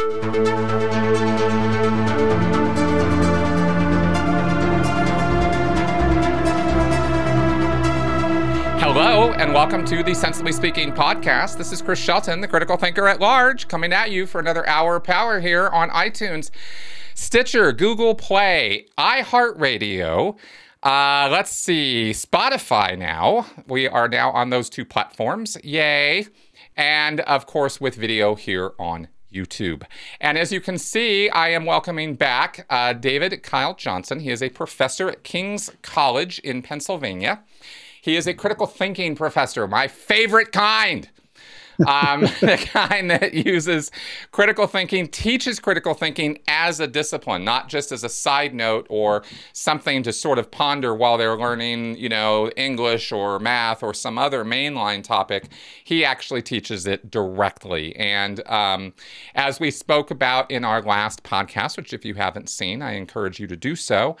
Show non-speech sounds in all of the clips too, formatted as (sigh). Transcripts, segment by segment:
Hello, and welcome to the Sensibly Speaking podcast. This is Chris Shelton, the critical thinker at large, coming at you for another hour of power here on iTunes, Stitcher, Google Play, iHeartRadio. Uh, let's see, Spotify now. We are now on those two platforms. Yay. And of course, with video here on YouTube. And as you can see, I am welcoming back uh, David Kyle Johnson. He is a professor at King's College in Pennsylvania. He is a critical thinking professor, my favorite kind um, (laughs) the kind that uses critical thinking, teaches critical thinking as a discipline, not just as a side note or something to sort of ponder while they're learning, you know, English or math or some other mainline topic. He actually teaches it directly. And um, as we spoke about in our last podcast, which if you haven't seen, I encourage you to do so.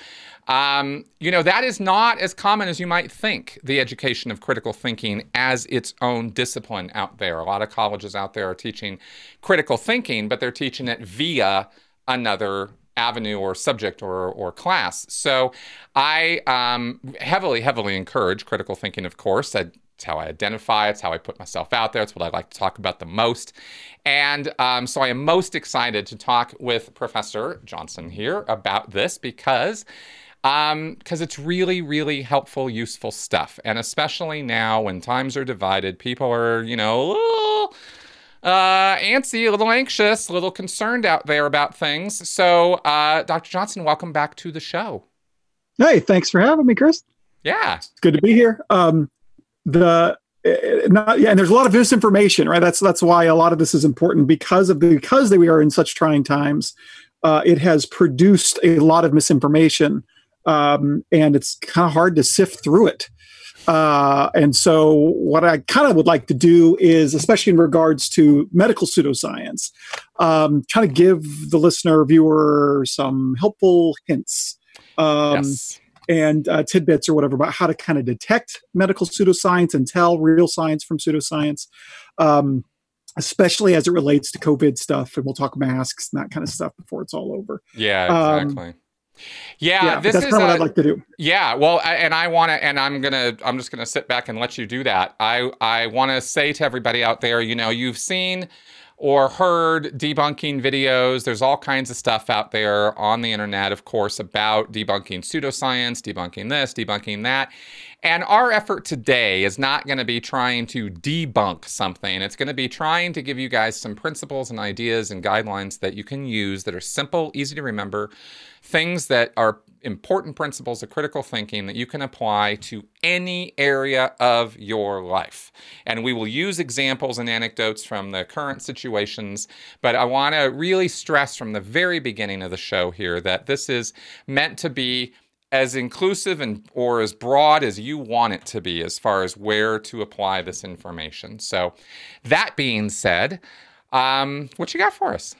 Um, you know, that is not as common as you might think, the education of critical thinking as its own discipline out there. A lot of colleges out there are teaching critical thinking, but they're teaching it via another avenue or subject or, or class. So I um, heavily, heavily encourage critical thinking, of course. I, it's how I identify, it's how I put myself out there, it's what I like to talk about the most. And um, so I am most excited to talk with Professor Johnson here about this because because um, it's really, really helpful, useful stuff. And especially now when times are divided, people are, you know, a little uh, antsy, a little anxious, a little concerned out there about things. So, uh, Dr. Johnson, welcome back to the show. Hey, thanks for having me, Chris. Yeah, it's good to be here. Um, the eh, not, yeah, and there's a lot of misinformation, right? That's that's why a lot of this is important because of the because we are in such trying times. Uh, it has produced a lot of misinformation um, and it's kind of hard to sift through it. Uh, and so, what I kind of would like to do is, especially in regards to medical pseudoscience, um, try to give the listener, viewer, some helpful hints um, yes. and uh, tidbits or whatever about how to kind of detect medical pseudoscience and tell real science from pseudoscience. Um, especially as it relates to COVID stuff, and we'll talk masks and that kind of stuff before it's all over. Yeah, um, exactly. Yeah, yeah this that's is what I'd like to do. Yeah, well, I, and I want to, and I'm gonna, I'm just gonna sit back and let you do that. I, I want to say to everybody out there, you know, you've seen or heard debunking videos. There's all kinds of stuff out there on the internet, of course, about debunking pseudoscience, debunking this, debunking that. And our effort today is not going to be trying to debunk something. It's going to be trying to give you guys some principles and ideas and guidelines that you can use that are simple, easy to remember, things that are important principles of critical thinking that you can apply to any area of your life. And we will use examples and anecdotes from the current situations, but I want to really stress from the very beginning of the show here that this is meant to be as inclusive and or as broad as you want it to be as far as where to apply this information. So that being said, um, what you got for us?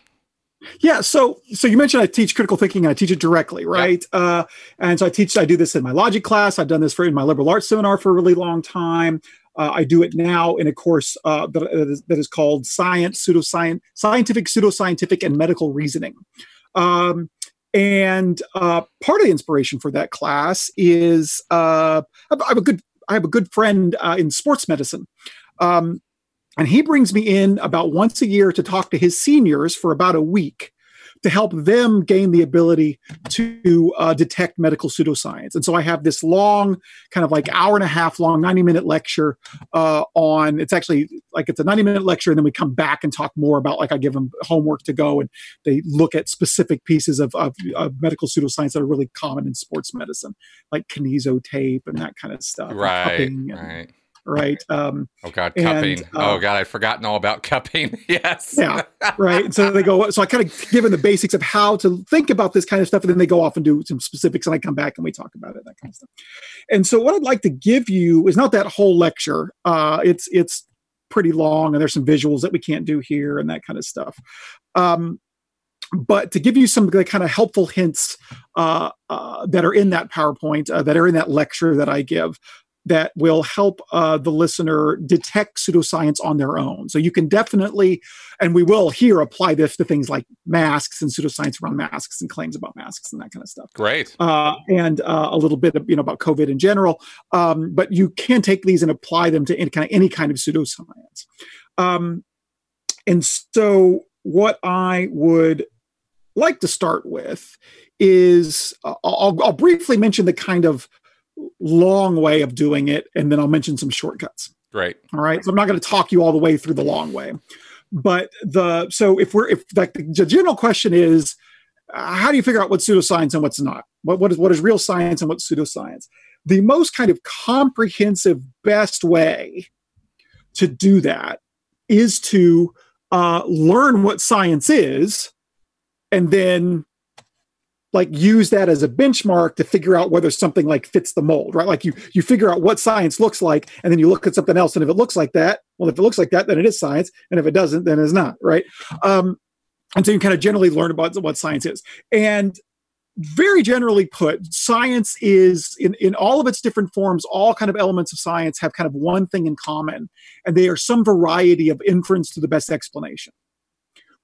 Yeah, so so you mentioned I teach critical thinking and I teach it directly, right? Yep. Uh, and so I teach, I do this in my logic class. I've done this for in my liberal arts seminar for a really long time. Uh, I do it now in a course uh, that, is, that is called Science, Pseudoscience, Scientific, Pseudoscientific, and Medical Reasoning. Um, and uh, part of the inspiration for that class is uh, I have a good I have a good friend uh, in sports medicine. Um, and he brings me in about once a year to talk to his seniors for about a week to help them gain the ability to uh, detect medical pseudoscience. And so I have this long, kind of like hour and a half long, 90 minute lecture uh, on, it's actually like it's a 90 minute lecture. And then we come back and talk more about, like, I give them homework to go and they look at specific pieces of, of, of medical pseudoscience that are really common in sports medicine, like kinesio tape and that kind of stuff. Right. And, right right? (laughs) Um, oh God, cupping. And, uh, oh God, I'd forgotten all about cupping. (laughs) yes. yeah. Right. so they go. So I kind of give them the basics of how to think about this kind of stuff, and then they go off and do some specifics, and I come back and we talk about it, that kind of stuff. And so what I'd like to give you is not that whole lecture. Uh, it's it's pretty long, and there's some visuals that we can't do here, and that kind of stuff. Um, but to give you some kind of helpful hints uh, uh, that are in that PowerPoint, uh, that are in that lecture that I give, that will help uh, the listener detect pseudoscience on their own. So you can definitely, and we will here apply this to things like masks and pseudoscience around masks and claims about masks and that kind of stuff. Great. Uh, and uh, a little bit of, you know about COVID in general. Um, but you can take these and apply them to any kind of any kind of pseudoscience. Um, and so what I would like to start with is uh, I'll, I'll briefly mention the kind of long way of doing it, and then I'll mention some shortcuts. Right. All right. So I'm not going to talk you all the way through the long way, but the so if we're if like the, general question is, uh, how do you figure out what's pseudoscience and what's not? What what is what is real science and what's pseudoscience? The most kind of comprehensive, best way to do that is to uh, learn what science is, and then like use that as a benchmark to figure out whether something like fits the mold right? Like you you figure out what science looks like and then you look at something else and if it looks like that well if it looks like that then it is science and if it doesn't then it's not right? Um, and so you kind of generally learn about what science is. And very generally put science is in, in all of its different forms all kind of elements of science have kind of one thing in common and they are some variety of inference to the best explanation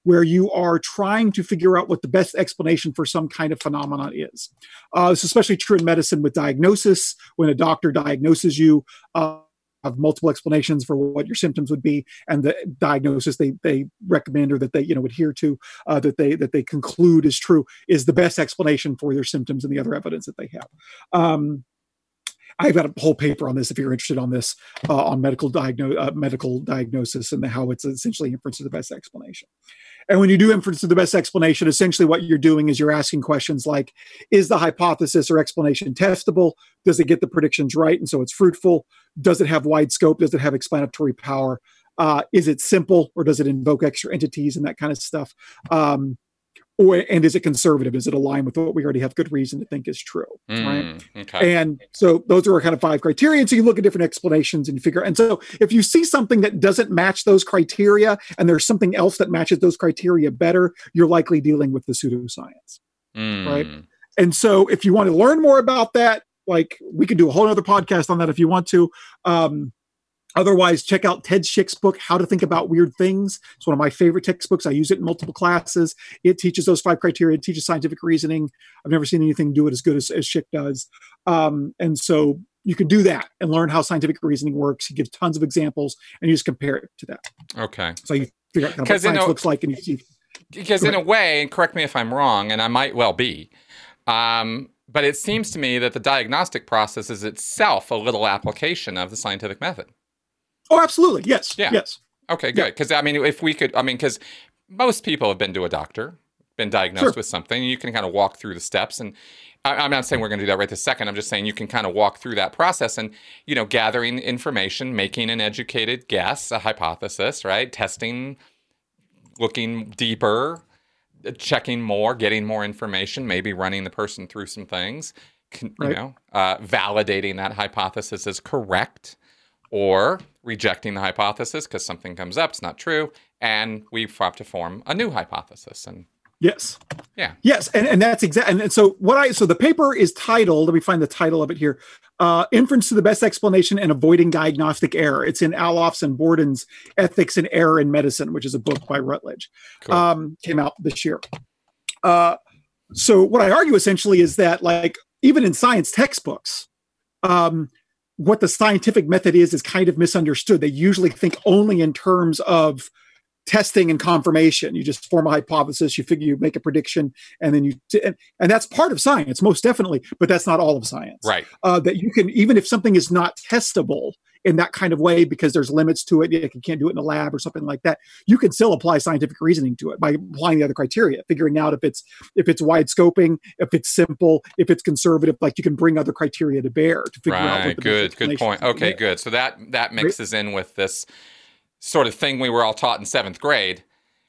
where you are trying to figure out what the best explanation for some kind of phenomenon is. Uh, it's especially true in medicine with diagnosis. When a doctor diagnoses you, uh, have multiple explanations for what your symptoms would be, and the diagnosis they they recommend or that they you know adhere to uh, that they that they conclude is true is the best explanation for their symptoms and the other evidence that they have. Um, I've got a whole paper on this if you're interested on this uh, on medical diagno- uh, medical diagnosis and how it's essentially inference to the best explanation. And when you do inference to the best explanation, essentially what you're doing is you're asking questions like Is the hypothesis or explanation testable? Does it get the predictions right? And so it's fruitful. Does it have wide scope? Does it have explanatory power? Uh, is it simple or does it invoke extra entities and that kind of stuff? Um, or and is it conservative? Is it aligned with what we already have good reason to think is true? Mm, right. Okay. And so those are kind of five criteria. And so you look at different explanations and you figure. And so if you see something that doesn't match those criteria, and there's something else that matches those criteria better, you're likely dealing with the pseudoscience. Mm. Right. And so if you want to learn more about that, like we could do a whole other podcast on that if you want to. Um, Otherwise, check out Ted Schick's book, How to Think About Weird Things. It's one of my favorite textbooks. I use it in multiple classes. It teaches those five criteria, it teaches scientific reasoning. I've never seen anything do it as good as, as Schick does. Um, and so you can do that and learn how scientific reasoning works. He gives tons of examples and you just compare it to that. Okay. So you figure out kind of what science a, looks like and you see. Because in a way, and correct me if I'm wrong, and I might well be, um, but it seems to me that the diagnostic process is itself a little application of the scientific method. Oh, absolutely. Yes. Yeah. Yes. Okay, good. Because yeah. I mean, if we could, I mean, because most people have been to a doctor, been diagnosed sure. with something, you can kind of walk through the steps. And I, am not saying we're going to do that right this second. I'm just saying you can kind of walk through that process and, you know, gathering information, making an educated guess, a hypothesis, right? Testing, looking deeper, checking more, getting more information, maybe running the person through some things, you right. know, uh, validating that hypothesis is correct or rejecting the hypothesis because something comes up, it's not true, and we have to form a new hypothesis. And yes, yeah, yes, and, and that's exactly. And, and so what I so the paper is titled. Let me find the title of it here. Uh, Inference to the Best Explanation and Avoiding Diagnostic Error. It's in Allhoff's and Borden's Ethics and Error in Medicine, which is a book by Routledge. Cool. Um, came out this year. Uh, so what I argue essentially is that like even in science textbooks, um, what the scientific method is is kind of misunderstood. They usually think only in terms of testing and confirmation. You just form a hypothesis, you figure you make a prediction, and then you t- and, and, that's part of science, most definitely. But that's not all of science. Right. Uh, that you can even if something is not testable, in that kind of way because there's limits to it. You can't do it in a lab or something like that. You can still apply scientific reasoning to it by applying the other criteria, figuring out if it's if it's wide scoping, if it's simple, if it's conservative. Like you can bring other criteria to bear to figure right. out. Right. Good. Good point. Okay. Good. So that that mixes in with this sort of thing we were all taught in seventh grade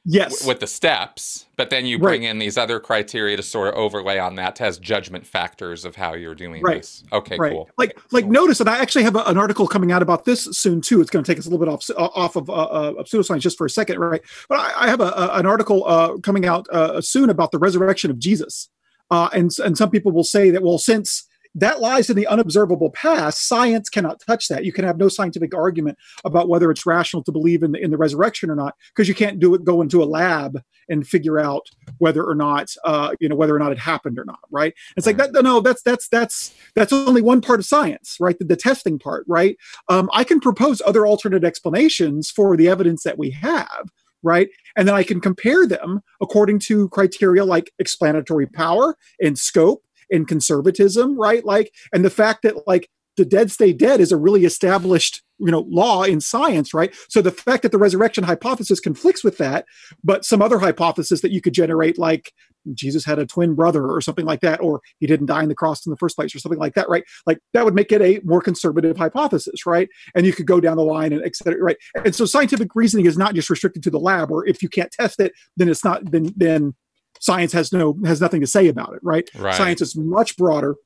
yes w- with the steps but then you bring right. in these other criteria to sort of overlay on that as judgment factors of how you're doing right. this okay right. cool like like cool. notice that i actually have a, an article coming out about this soon too it's going to take us a little bit off off of, uh, uh, of pseudoscience just for a second right but i, I have a, a, an article uh, coming out uh, soon about the resurrection of jesus uh, and and some people will say that well since that lies in the unobservable past. Science cannot touch that. You can have no scientific argument about whether it's rational to believe in the, in the resurrection or not, because you can't do it. Go into a lab and figure out whether or not uh, you know whether or not it happened or not. Right? It's like that. No, that's that's that's that's only one part of science, right? The, the testing part, right? Um, I can propose other alternate explanations for the evidence that we have right? And then I can compare them according to criteria like explanatory power and scope in conservatism, right? Like, and the fact that like the dead stay dead is a really established you know law in science right? So the fact that the resurrection hypothesis conflicts with that but some other hypothesis that you could generate like jesus had a twin brother or something like that or he didn't die on the cross in the first place or something like that right? Like that would make it a more conservative hypothesis right? And you could go down the line and etc right? And so scientific reasoning is not just restricted to the lab or if you can't test it then it's not then then science has no has nothing to say about it right, right. science is much broader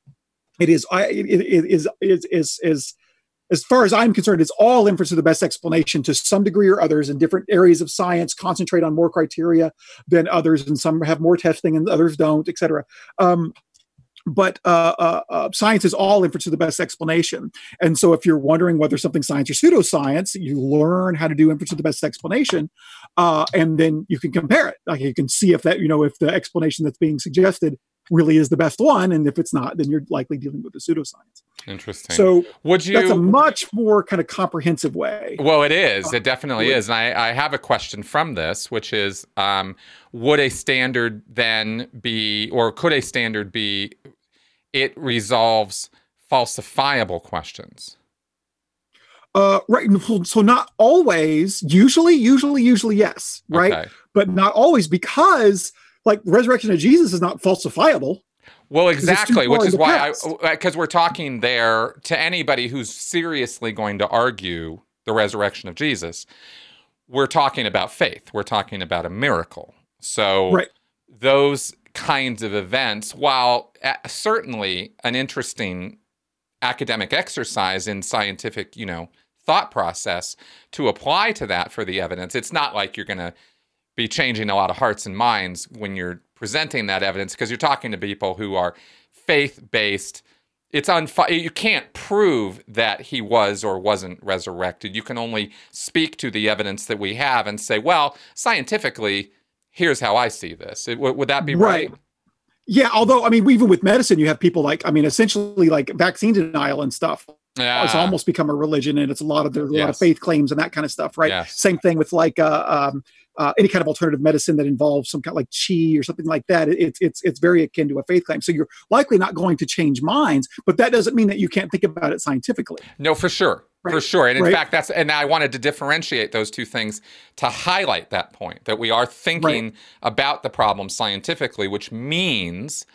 it is it, it is is is is as far as I'm concerned, it's all inference of the best explanation to some degree or others in different areas of science concentrate on more criteria than others, and some have more testing and others don't, et cetera. Um, but uh, uh, uh, science is all inference of the best explanation. And so, if you're wondering whether something's science or pseudoscience, you learn how to do inference of the best explanation, uh, and then you can compare it. Like you can see if that you know if the explanation that's being suggested really is the best one, and if it's not, then you're likely dealing with a pseudoscience. Interesting. So, would you? That's a much more kind of comprehensive way. Well, it is. It definitely is. And I, I have a question from this, which is, um, would a standard then be, or could a standard be, it resolves falsifiable questions? Uh, right. So not always. Usually, usually, usually, yes. Right. Okay. But not always because, like, resurrection of Jesus is not falsifiable. Well, exactly, which is why because we're talking there to anybody who's seriously going to argue the resurrection of Jesus. We're talking about faith. We're talking about a miracle. So right. those kinds of events, while uh, certainly an interesting academic exercise in scientific, you know, thought process to apply to that for the evidence, it's not like you're going to be changing a lot of hearts and minds when you're presenting that evidence because you're talking to people who are faith based. It's unfi- you can't prove that he was or wasn't resurrected. You can only speak to the evidence that we have and say, well, scientifically, here's how I see this. It, would that be right? right? Yeah, although I mean, even with medicine, you have people like I mean, essentially like vaccine denial and stuff. Yeah. It's almost become a religion, and it's a lot of there's a yes. lot of faith claims and that kind of stuff, right? Yes. Same thing with like uh, um, uh, any kind of alternative medicine that involves some kind of like chi or something like that. It's it's it's very akin to a faith claim. So you're likely not going to change minds, but that doesn't mean that you can't think about it scientifically. No, for sure. Right. For sure. And in right. fact, that's, and I wanted to differentiate those two things to highlight that point that we are thinking right. about the problem scientifically, which means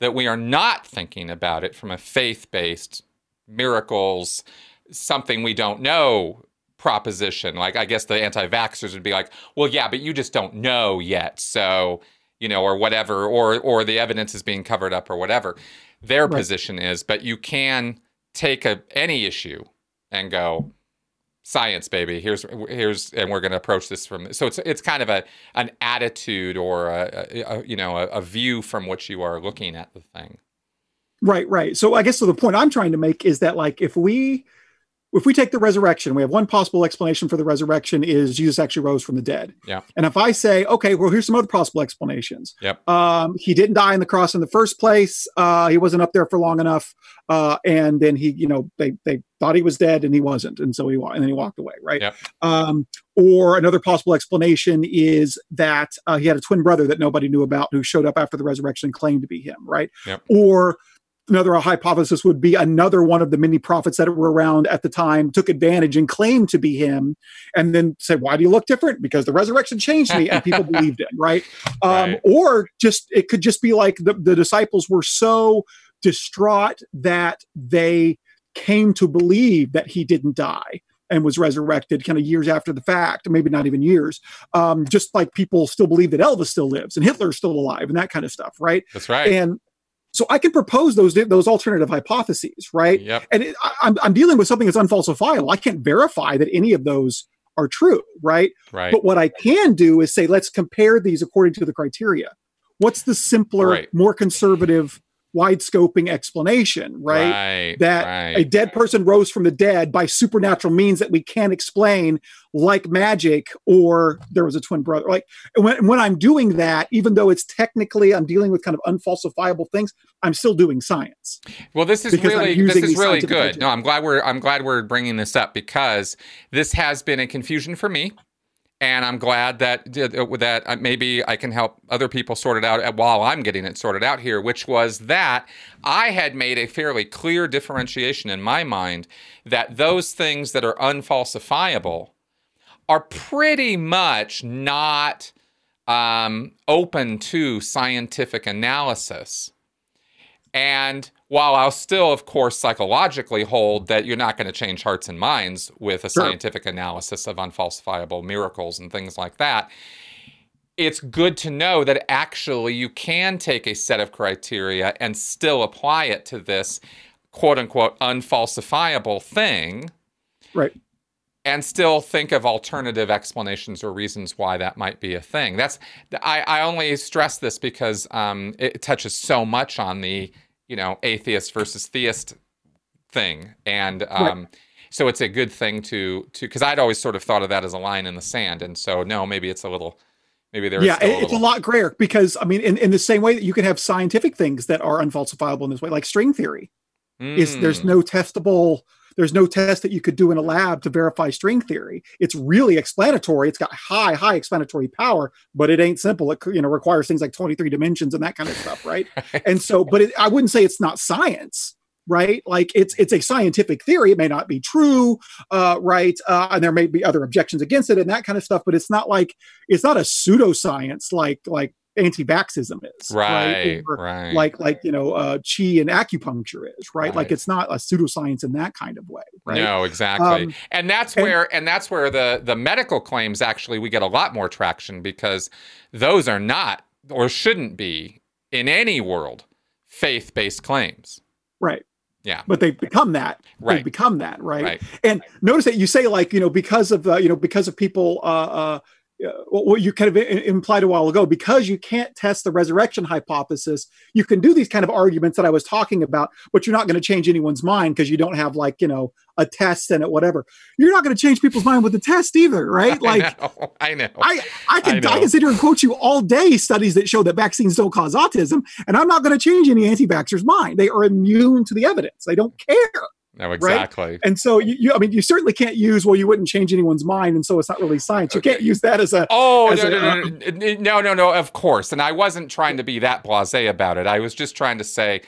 that we are not thinking about it from a faith based miracles, something we don't know proposition. Like, I guess the anti vaxxers would be like, well, yeah, but you just don't know yet. So, you know, or whatever, or, or the evidence is being covered up or whatever their position is. But you can take a, any issue and go, science baby. Here's here's and we're going to approach this from so it's it's kind of a an attitude or a, a you know a, a, view from which you are looking at the thing. Right right. So i guess so the point i'm trying to make is that like if we if we take the resurrection, we have one possible explanation for the resurrection is Jesus actually rose from the dead. Yeah. And if I say, okay, well, here's some other possible explanations. Yep. Um, he didn't die on the cross in the first place. Uh, he wasn't up there for long enough. Uh, and then he, you know, they they thought he was dead and he wasn't, and so he and then he walked away, right? Yep. Um, or another possible explanation is that uh, he had a twin brother that nobody knew about who showed up after the resurrection and claimed to be him, right? Yep. Or another hypothesis would be another one of the many prophets that were around at the time took advantage and claimed to be him and then said why do you look different because the resurrection changed me and people (laughs) believed it right? Um, right or just it could just be like the, the disciples were so distraught that they came to believe that he didn't die and was resurrected kind of years after the fact, maybe not even years. Um, just like people still believe that Elvis still lives and Hitler's still alive and that kind of stuff, right? That's right. And so I can propose those those alternative hypotheses, right? Yep. And it, I, I'm I'm dealing with something that's unfalsifiable. I can't verify that any of those are true, right? Right. But what I can do is say, let's compare these according to the criteria. What's the simpler, right. more conservative wide scoping explanation, right? Right, that right. a dead person rose from the dead by supernatural means that we can't explain, like magic, or there was a twin brother. Like when, when I'm doing that, even though it's technically I'm dealing with kind of unfalsifiable things, I'm still doing science. Well, this is really this is really good. No, I'm glad we're I'm glad we're bringing this up because this has been a confusion for me, and I'm glad that that uh, maybe I can help other people sort it out while I'm getting it sorted out here. Which was that I had made a fairly clear differentiation in my mind that those things that are unfalsifiable are pretty much not um, open to scientific analysis. And while I'll still, of course, psychologically hold that you're not going to change hearts and minds with a Sure. scientific analysis of unfalsifiable miracles and things like that, it's good to know that actually you can take a set of criteria and still apply it to this quote unquote unfalsifiable thing Right. and still think of alternative explanations or reasons why that might be a thing. That's I, I only stress this because um, it touches so much on the you know atheist versus theist thing, and um, so it's a good thing to to because I'd always sort of thought of that as a line in the sand, and so no, maybe it's a little maybe there's yeah, it- it's a lot grayer because I mean, in, in the same way that you can have scientific things that are unfalsifiable in this way, like string theory. is there's Mm, no testable there's no test that you could do in a lab to verify string theory. It's really explanatory. It's got high high explanatory power but it ain't simple. It you know requires things like 23 dimensions and that kind of stuff (laughs) right. And so but it, i wouldn't say it's not science right? Like it's it's a scientific theory. It may not be true uh right? Uh and there may be other objections against it and that kind of stuff but it's not like it's not a pseudoscience like like anti-vaxism is right, Or, right, like like you know uh chi and acupuncture is right, like it's not a pseudoscience in that kind of way right No, exactly. Um, and that's and- where and that's where the the medical claims actually we get a lot more traction because those are not or shouldn't be in any world faith-based claims. right Yeah. but they've become that Right. they've become that right, Right. and notice that you say like you know because of uh, you know because of people uh uh, what you kind of implied a while ago because you can't test the resurrection hypothesis you can do these kind of arguments that i was talking about but you're not going to change anyone's mind because you don't have like you know a test and it whatever you're not going to change people's mind with the test either right like I know. I know. I, I can I I, can sit here and quote you all day studies that show that vaccines don't cause autism, and I'm not going to change any anti-vaxxers' mind. They are immune to the evidence. They don't care. No, exactly. And so you, you I mean, you certainly can't use well, you wouldn't change anyone's mind, and so it's not really science. You can't use that as a Oh as no, no, no, no, no, no, no, of course. And I wasn't trying to be that blasé about it. I was just trying to say,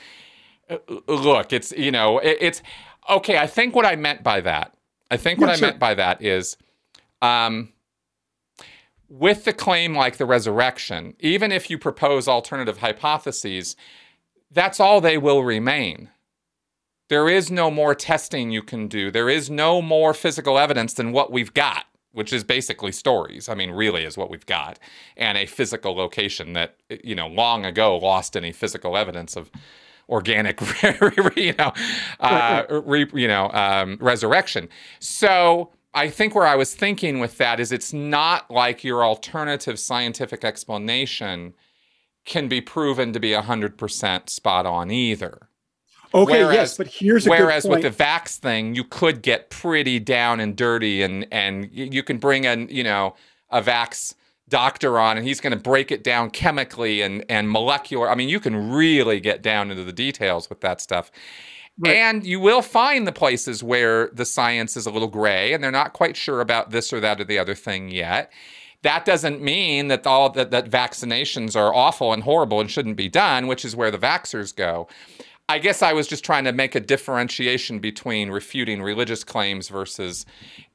uh, look, it's you know, it, it's okay. I think what I meant by that, I think what Yeah, I sure. meant by that is, um, with the claim like the resurrection, even if you propose alternative hypotheses, that's all they will remain. There is no more testing you can do. There is no more physical evidence than what we've got, which is basically stories. I mean, really is what we've got, and a physical location that you know long ago lost any physical evidence of organic, (laughs) you know, uh, (laughs) re, you know, um, resurrection. So I think where I was thinking with that is it's not like your alternative scientific explanation can be proven to be 100% spot on either. Okay, Whereas- yes, but here's a Whereas good point. with the vax thing, you could get pretty down and dirty, and and you can bring in you know a vax doctor on, and he's going to break it down chemically and and molecular. I mean, you can really get down into the details with that stuff. Right. And you will find the places where the science is a little gray, and they're not quite sure about this or that or the other thing yet. That doesn't mean that all that, that vaccinations are awful and horrible and shouldn't be done, which is where the vaxers go. I guess I was just trying to make a differentiation between refuting religious claims versus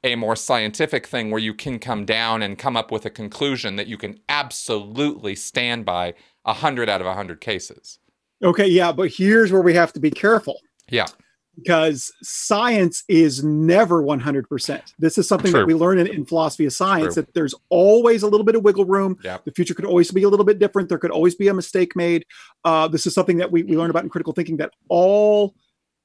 a more scientific thing where you can come down and come up with a conclusion that you can absolutely stand by 100 out of 100 cases. okay, yeah, but here's where we have to be careful. Yeah. Because science is never 100%. This is something True. that we learn in, in philosophy of science True. that there's always a little bit of wiggle room. Yep. The future could always be a little bit different. There could always be a mistake made. Uh, this is something that we, we learned about in critical thinking that all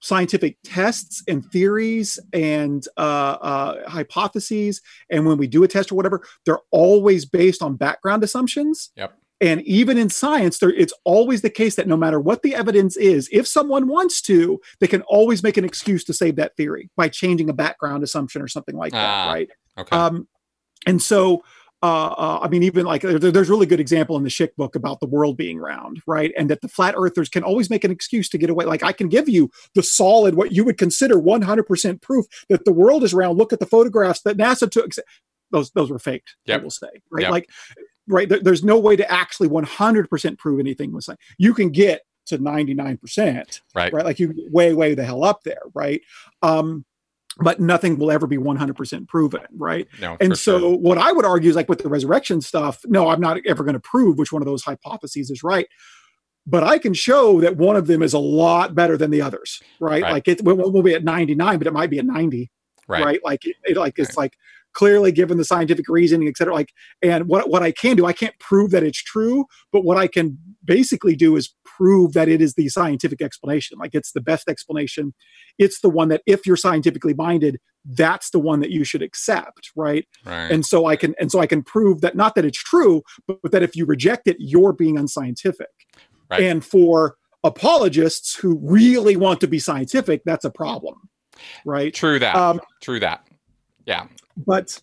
scientific tests and theories and uh, uh, hypotheses, and when we do a test or whatever, they're always based on background assumptions. Yep. And even in science, there, it's always the case that no matter what the evidence is, if someone wants to, they can always make an excuse to save that theory by changing a background assumption or something like that, Ah, right? Okay. Um, and so, uh, uh, I mean, even like there, there's a really good example in the Schick book about the world being round, right? And that the flat earthers can always make an excuse to get away. Like I can give you the solid, what you would consider 100% proof that the world is round. Look at the photographs that NASA took. Those those were faked. Yep. I will say, right? Yep. Like, right? There, there's no way to actually 100% prove anything was like. You can get to 99%, right. right? Like you way, way the hell up there, right? Um, but nothing will ever be 100% proven, right? No. And so, sure. what I would argue is like with the resurrection stuff, no, I'm not ever going to prove which one of those hypotheses is right. But I can show that one of them is a lot better than the others, right? Right. Like it will will be at 99, but it might be at 90, right. right? Like, it, it- like it's like clearly given the scientific reasoning, et cetera. Like, and what what I can do, I can't prove that it's true, but what I can basically do is prove that it is the scientific explanation. Like, it's the best explanation. It's the one that, if you're scientifically minded, that's the one that you should accept, right? Right. and so i can and so i can prove that not that it's true but, but that if you reject it you're being unscientific Right. and for apologists who really want to be scientific that's a problem right True that. um True that. Yeah. But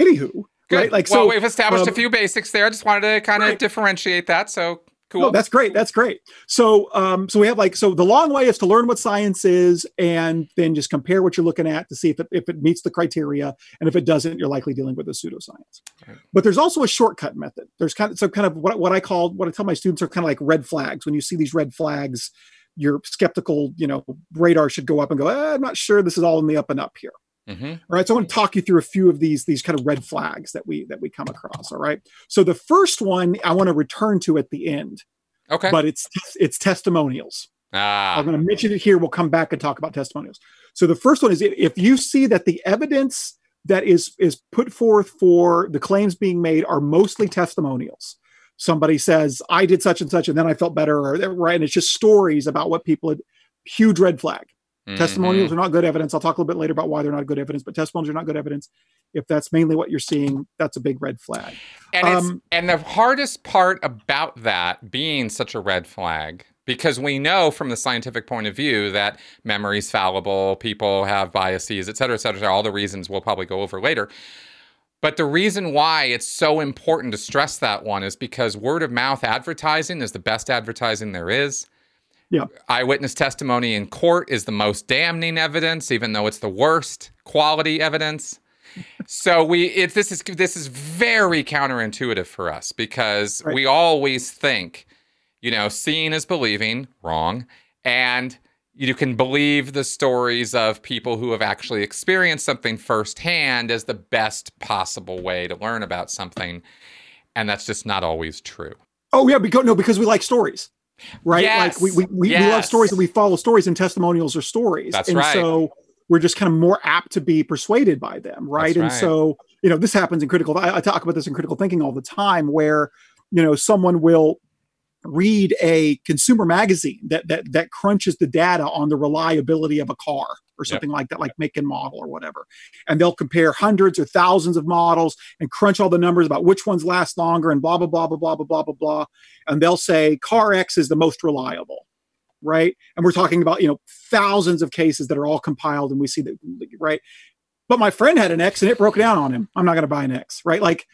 anywho Good. right like well, so we've established a um, few basics there. I just wanted to kind of right. differentiate that. So cool. No, that's great. That's great. So, um, so we have like, so the long way is to learn what science is, and then just compare what you're looking at to see if it, if it meets the criteria, and if it doesn't, you're likely dealing with a pseudoscience. Right. But there's also a shortcut method. There's kind of so kind of what what I call what I tell my students are kind of like red flags. When you see these red flags, your skeptical, you know, radar should go up and go. "Eh, I'm not sure this is all in the up and up here. Hmm All right, so I want to talk you through a few of these these kind of red flags that we that we come across. All right, so the first one I want to return to at the end, Okay. but it's it's testimonials. ah. I'm going to mention it here. We'll come back and talk about testimonials. So the first one is if you see that the evidence that is is put forth for the claims being made are mostly testimonials. Somebody says I did such and such, and then I felt better, or right, and it's just stories about what people had. Huge red flag. Mhm. Testimonials are not good evidence. I'll talk a little bit later about why they're not good evidence, but testimonials are not good evidence. If that's mainly what you're seeing, that's a big red flag. And it's Um, and the hardest part about that being such a red flag because we know from the scientific point of view that memory is fallible, people have biases, et cetera, et cetera, all the reasons we'll probably go over later. But the reason why it's so important to stress that one is because word of mouth advertising is the best advertising there is. Yeah. Eyewitness testimony in court is the most damning evidence, even though it's the worst quality evidence. So we it, this is this is very counterintuitive for us because Right. we always think, you know, seeing is believing, wrong, and you can believe the stories of people who have actually experienced something firsthand as the best possible way to learn about something, and that's just not always true. Oh yeah, because no, because we like stories, right? Yes, Like we we, we, we love stories and we follow stories, and testimonials are stories. That's and right. So we're just kind of more apt to be persuaded by them, right? That's and right. so you know this happens in critical. I, I talk about this in critical thinking all the time, where you know someone will read a consumer magazine that that that crunches the data on the reliability of a car or Yep. something like that like make and model or whatever. And they'll compare hundreds or thousands of models and crunch all the numbers about which ones last longer and blah blah blah blah blah blah blah blah. Blah and they'll say car x is the most reliable right? And we're talking about you know thousands of cases that are all compiled and we see that right? But my friend had an x and it broke down on him. I'm not going to buy an x right? Like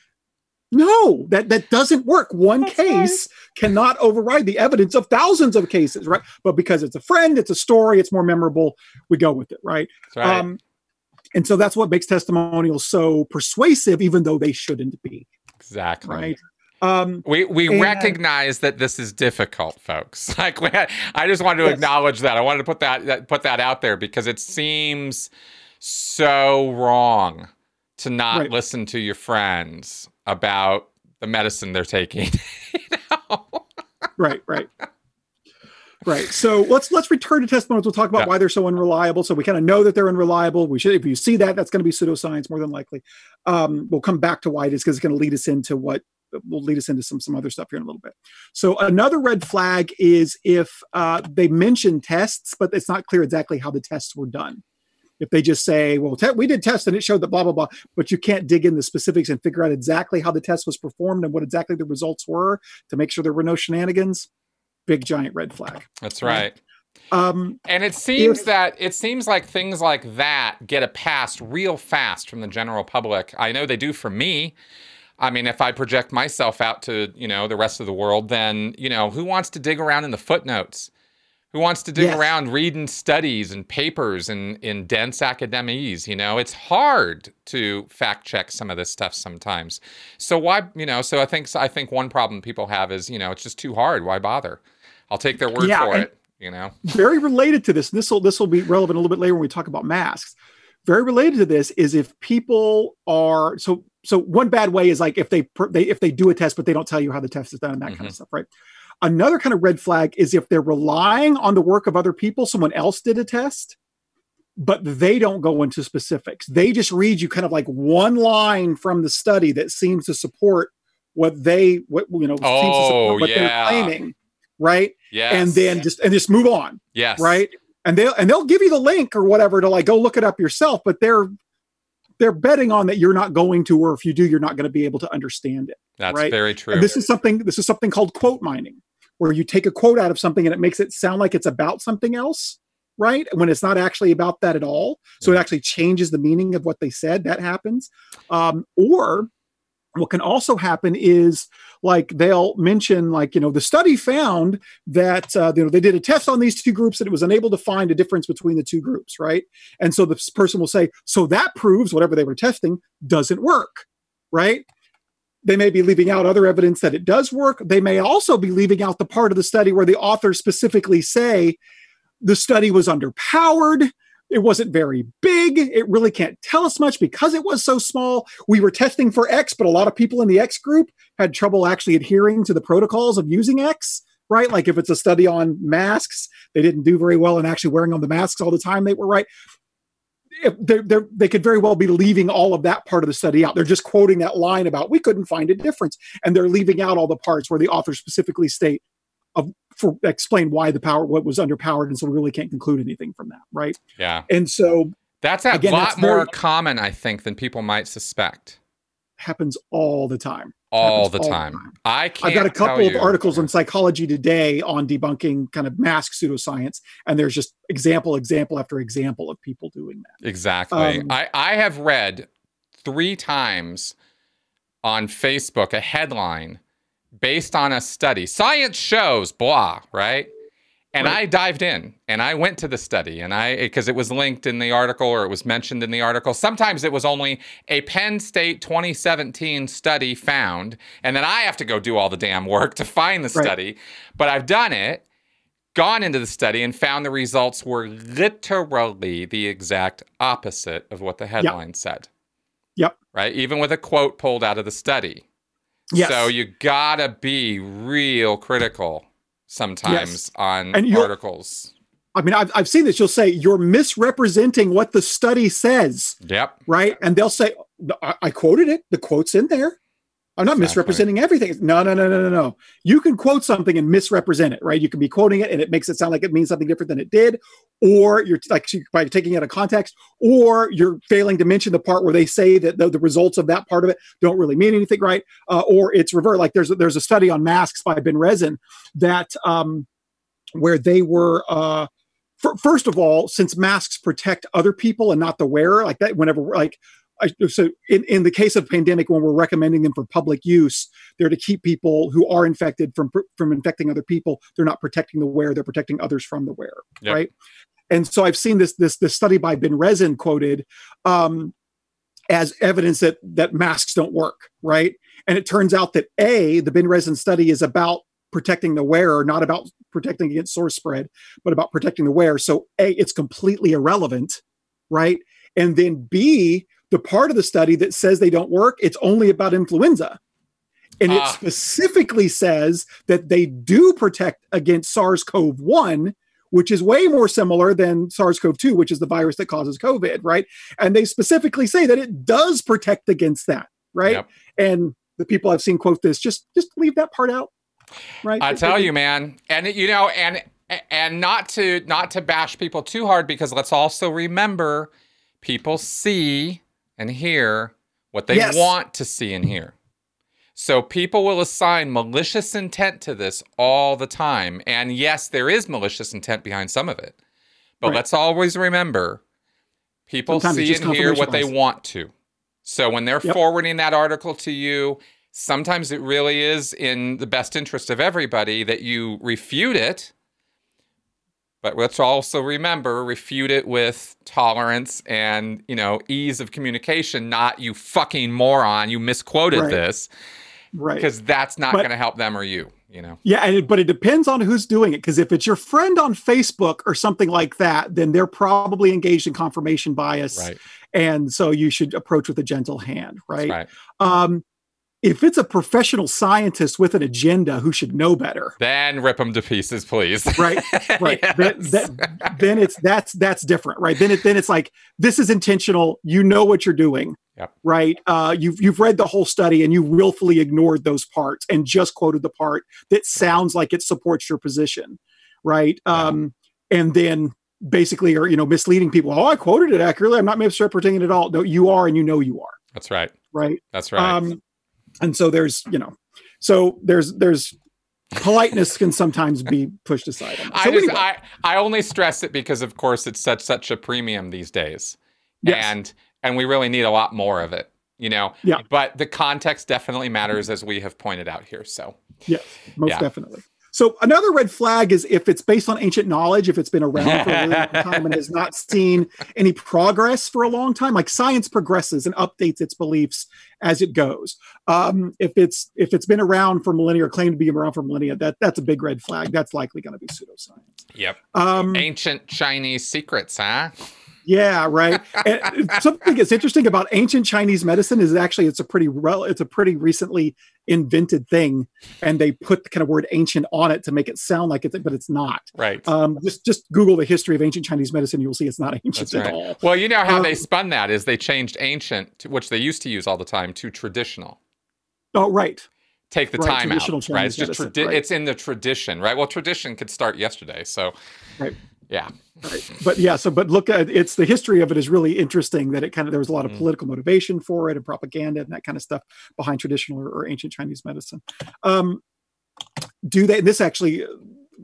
no that that doesn't work one That's case cannot override the evidence of thousands of cases right but because it's a friend it's a story it's more memorable we go with it right, That's right. um and so that's what makes testimonials so persuasive even though they shouldn't be exactly. right um We we And- recognize that this is difficult, folks. (laughs) Like we, I just wanted to Yes. acknowledge that. I wanted to put that, that put that out there because it seems so wrong to not Right. listen to your friends about the medicine they're taking. (laughs) you know? right right right so let's let's return to testimonials we'll talk about Yeah. why they're so unreliable so we kind of know that they're unreliable we should if you see that that's going to be pseudoscience more than likely um, we'll come back to why it is because it's going to lead us into what will lead us into some some other stuff here in a little bit so another red flag is if uh, they mention tests but it's not clear exactly how the tests were done if they just say, well, te- we did test and it showed that blah, blah, blah, but you can't dig in the specifics and figure out exactly how the test was performed and what exactly the results were to make sure there were no shenanigans, big giant red flag. That's right. Um, and it seems if, that it seems like things like that get a pass real fast from the general public. I know they do for me. I mean, if I project myself out to, you know, the rest of the world, then, you know, who wants to dig around in the footnotes? Who wants to dig yes. around reading studies and papers in, in dense academies? You know, it's hard to fact check some of this stuff sometimes. So why, you know, so I think I think one problem people have is, you know, it's just too hard. Why bother? I'll take their word yeah, for it. You know, very related to this. This will this will be relevant a little bit later when we talk about masks. Very related to this is if people are so so one bad way is like if they they if they do a test but they don't tell you how the test is done and that mm-hmm. kind of stuff, right? Another kind of red flag is if they're relying on the work of other people, someone else did a test, but they don't go into specifics. They just read you kind of like one line from the study that seems to support what they what you know oh, seems to oh, support what yeah. they're claiming, right? Yeah. And then just and just move on. Yes. Right. And they'll and they'll give you the link or whatever to like go look it up yourself, but they're they're betting on that you're not going to, or if you do, you're not going to be able to understand it. That's right? very true. And this is something. This is something called quote mining where you take a quote out of something and it makes it sound like it's about something else, right? When it's not actually about that at all. So it actually changes the meaning of what they said. That happens. Um, or what can also happen is like they'll mention like you know the study found that uh, you know they did a test on these two groups and it was unable to find a difference between the two groups right and so this person will say so that proves whatever they were testing doesn't work right they may be leaving out other evidence that it does work. They may also be leaving out the part of the study where the authors specifically say the study was underpowered. It wasn't very big. It really can't tell us much because it was so small. We were testing for X, but a lot of people in the X group had trouble actually adhering to the protocols of using X, right? Like if it's a study on masks, they didn't do very well in actually wearing on the masks all the time. They were right they're, they're, they could very well be leaving all of that part of the study out. They're just quoting that line about we couldn't find a difference, and they're leaving out all the parts where the authors specifically state of for explain why the power what was underpowered, and so we really can't conclude anything from that, right? Yeah. And so that's a again, lot more very, common, I think, than people might suspect. Happens all the time all the time. time. I can't. I've got a couple of articles on Psychology Today on debunking kind of mask pseudoscience, and there's just example, example after example of people doing that. Exactly. Um, I I have read three times on Facebook a headline based on a study. Science shows blah, right? And right. I dived in and I went to the study and I, because it was linked in the article or it was mentioned in the article. Sometimes it was only a Penn State 2017 study found. And then I have to go do all the damn work to find the study. Right. But I've done it, gone into the study and found the results were literally the exact opposite of what the headline yep. said. Yep. Right. Even with a quote pulled out of the study. Yes. So you gotta be real critical sometimes yes. on and articles. I mean, I've, I've seen this. You'll say you're misrepresenting what the study says. Yep. Right. And they'll say, I, I quoted it. The quote's in there. I'm not misrepresenting everything. No, no, no, no, no, no. You can quote something and misrepresent it, right? You can be quoting it and it makes it sound like it means something different than it did, or you're like by taking it out of context, or you're failing to mention the part where they say that the, the results of that part of it don't really mean anything, right? Uh, or it's revert. Like there's there's a study on masks by Ben Revin that um, where they were. Uh, first of all, since masks protect other people and not the wearer, like that, whenever like so in, in the case of pandemic when we're recommending them for public use they're to keep people who are infected from from infecting other people. They're not protecting the wearer they're protecting others from the wearer yep. right? And so i've seen this this this study by ben revin quoted um, as evidence that that masks don't work right? And it turns out that a the ben revin study is about protecting the wearer not about protecting against source spread but about protecting the wearer. So a it's completely irrelevant right? And then b the part of the study that says they don't work, it's only about influenza. And it ah. specifically says that they do protect against SARS CoV 1, which is way more similar than SARS CoV 2, which is the virus that causes COVID, right? And they specifically say that it does protect against that, right? Yep. And the people I've seen quote this just just leave that part out, right? I tell you, man, and you know, and and not to not to bash people too hard because let's also remember people see and hear what they Yes. want to see and hear. So people will assign malicious intent to this all the time. And yes, there is malicious intent behind some of it. But Right. let's always remember people Sometimes see and hear what they want to. So when they're Yep. forwarding that article to you, sometimes it really is in the best interest of everybody that you refute it. But let's also remember refute it with tolerance and, you know, ease of communication, not you fucking moron, you misquoted Right. this, Right. because that's not going to help them or you, you know. Yeah, and it, but it depends on who's doing it. Because if it's your friend on Facebook or something like that, then they're probably engaged in confirmation bias, Right. and so you should approach with a gentle hand, right? Right. Um, if it's a professional scientist with an agenda who should know better, Then rip them to pieces, please. right? (laughs) Right. Then, Yes. then, then it's that's that's different, right? Then it then it's like this is intentional. You know what you're doing, Yep. right? Uh, you've you've read the whole study and you willfully ignored those parts and just quoted the part that sounds like it supports your position, right? Yeah. Um, and then basically are you know misleading people. Oh, I quoted it accurately. I'm not misrepresenting it at all. No, you are, and you know you are, That's right. right? That's right. Um, and so there's, you know, so there's there's politeness can sometimes be pushed aside. (laughs) that. I just anyway, I, I only stress it because of course it's such such a premium these days. Yes. And and we really need a lot more of it, you know. Yeah. But the context definitely matters as we have pointed out here. So yes, most yeah. definitely. So another red flag is if it's based on ancient knowledge, if it's been around for a really long (laughs) time and has not seen any progress for a long time, like science progresses and updates its beliefs as it goes. Um, if it's if it's been around for millennia or claimed to be around for millennia, that that's a big red flag. That's likely going to be pseudoscience. Yep. Um, Ancient Chinese secrets, huh? Yeah, right. (laughs) and something that's interesting about ancient Chinese medicine is actually it's a pretty rel- it's a pretty recently invented thing, and they put the kind of word ancient on it to make it sound like it's but it's not. Right. Um, just just Google the history of ancient Chinese medicine, you'll see it's not (laughs) ancient That's at right. all. Well, you know how Um, they spun that is they changed ancient, to, which they used to use all the time, to traditional. Oh, right. Take the Right, time out, traditional right? It's just tradi- right. it's in the tradition, right? Well, tradition could start yesterday, so Right. Yeah, right. But yeah, so but look at it's the history of it is really interesting that it kind of there was a lot of Mm. political motivation for it and propaganda and that kind of stuff behind traditional or, or ancient Chinese medicine. Um, do they? This actually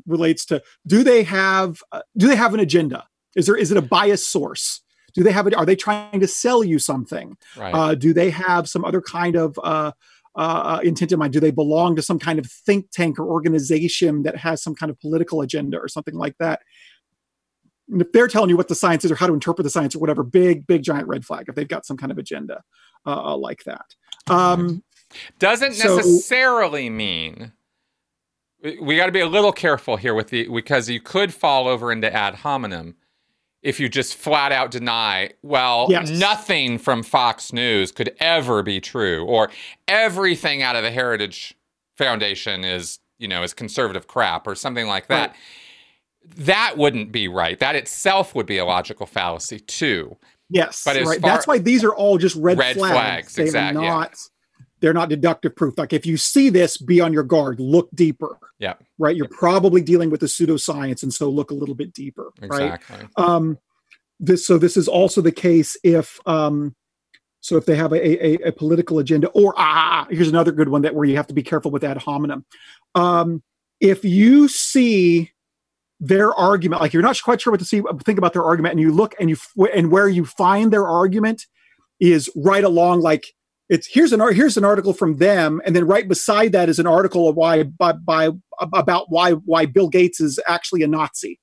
relates to do they have uh, do they have an agenda? Is there is it a bias source? Do they have it? Are they trying to sell you something? right. Uh, do they have some other kind of uh, uh, intent in mind? Do they belong to some kind of think tank or organization that has some kind of political agenda or something like that? And if they're telling you what the science is or how to interpret the science or whatever, big, big, giant red flag if they've got some kind of agenda uh, like that. Um, Doesn't so- necessarily mean we- we got to be a little careful here with the because you could fall over into ad hominem if you just flat out deny well Yes. nothing from Fox News could ever be true or everything out of the Heritage Foundation is you know is conservative crap or something like that. Right. That wouldn't be right. That itself would be a logical fallacy too. yes, But right. far- That's why these are all just red, Red flags. flags, They're exact- yeah. not. They're not deductive proof. Like if you see this, be on your guard. Look deeper. Yeah. Right. You're probably dealing with the pseudoscience, and so look a little bit deeper. Right. Exactly. um this so this is also the case if um so if they have a, a, a political agenda or ah here's another good one that where you have to be careful with ad hominem um if you see their argument like you're not quite sure what to see think about their argument and you look and you and where you find their argument is right along like it's here's an here's an article from them and then right beside that is an article of why by, by about why why bill gates is actually a nazi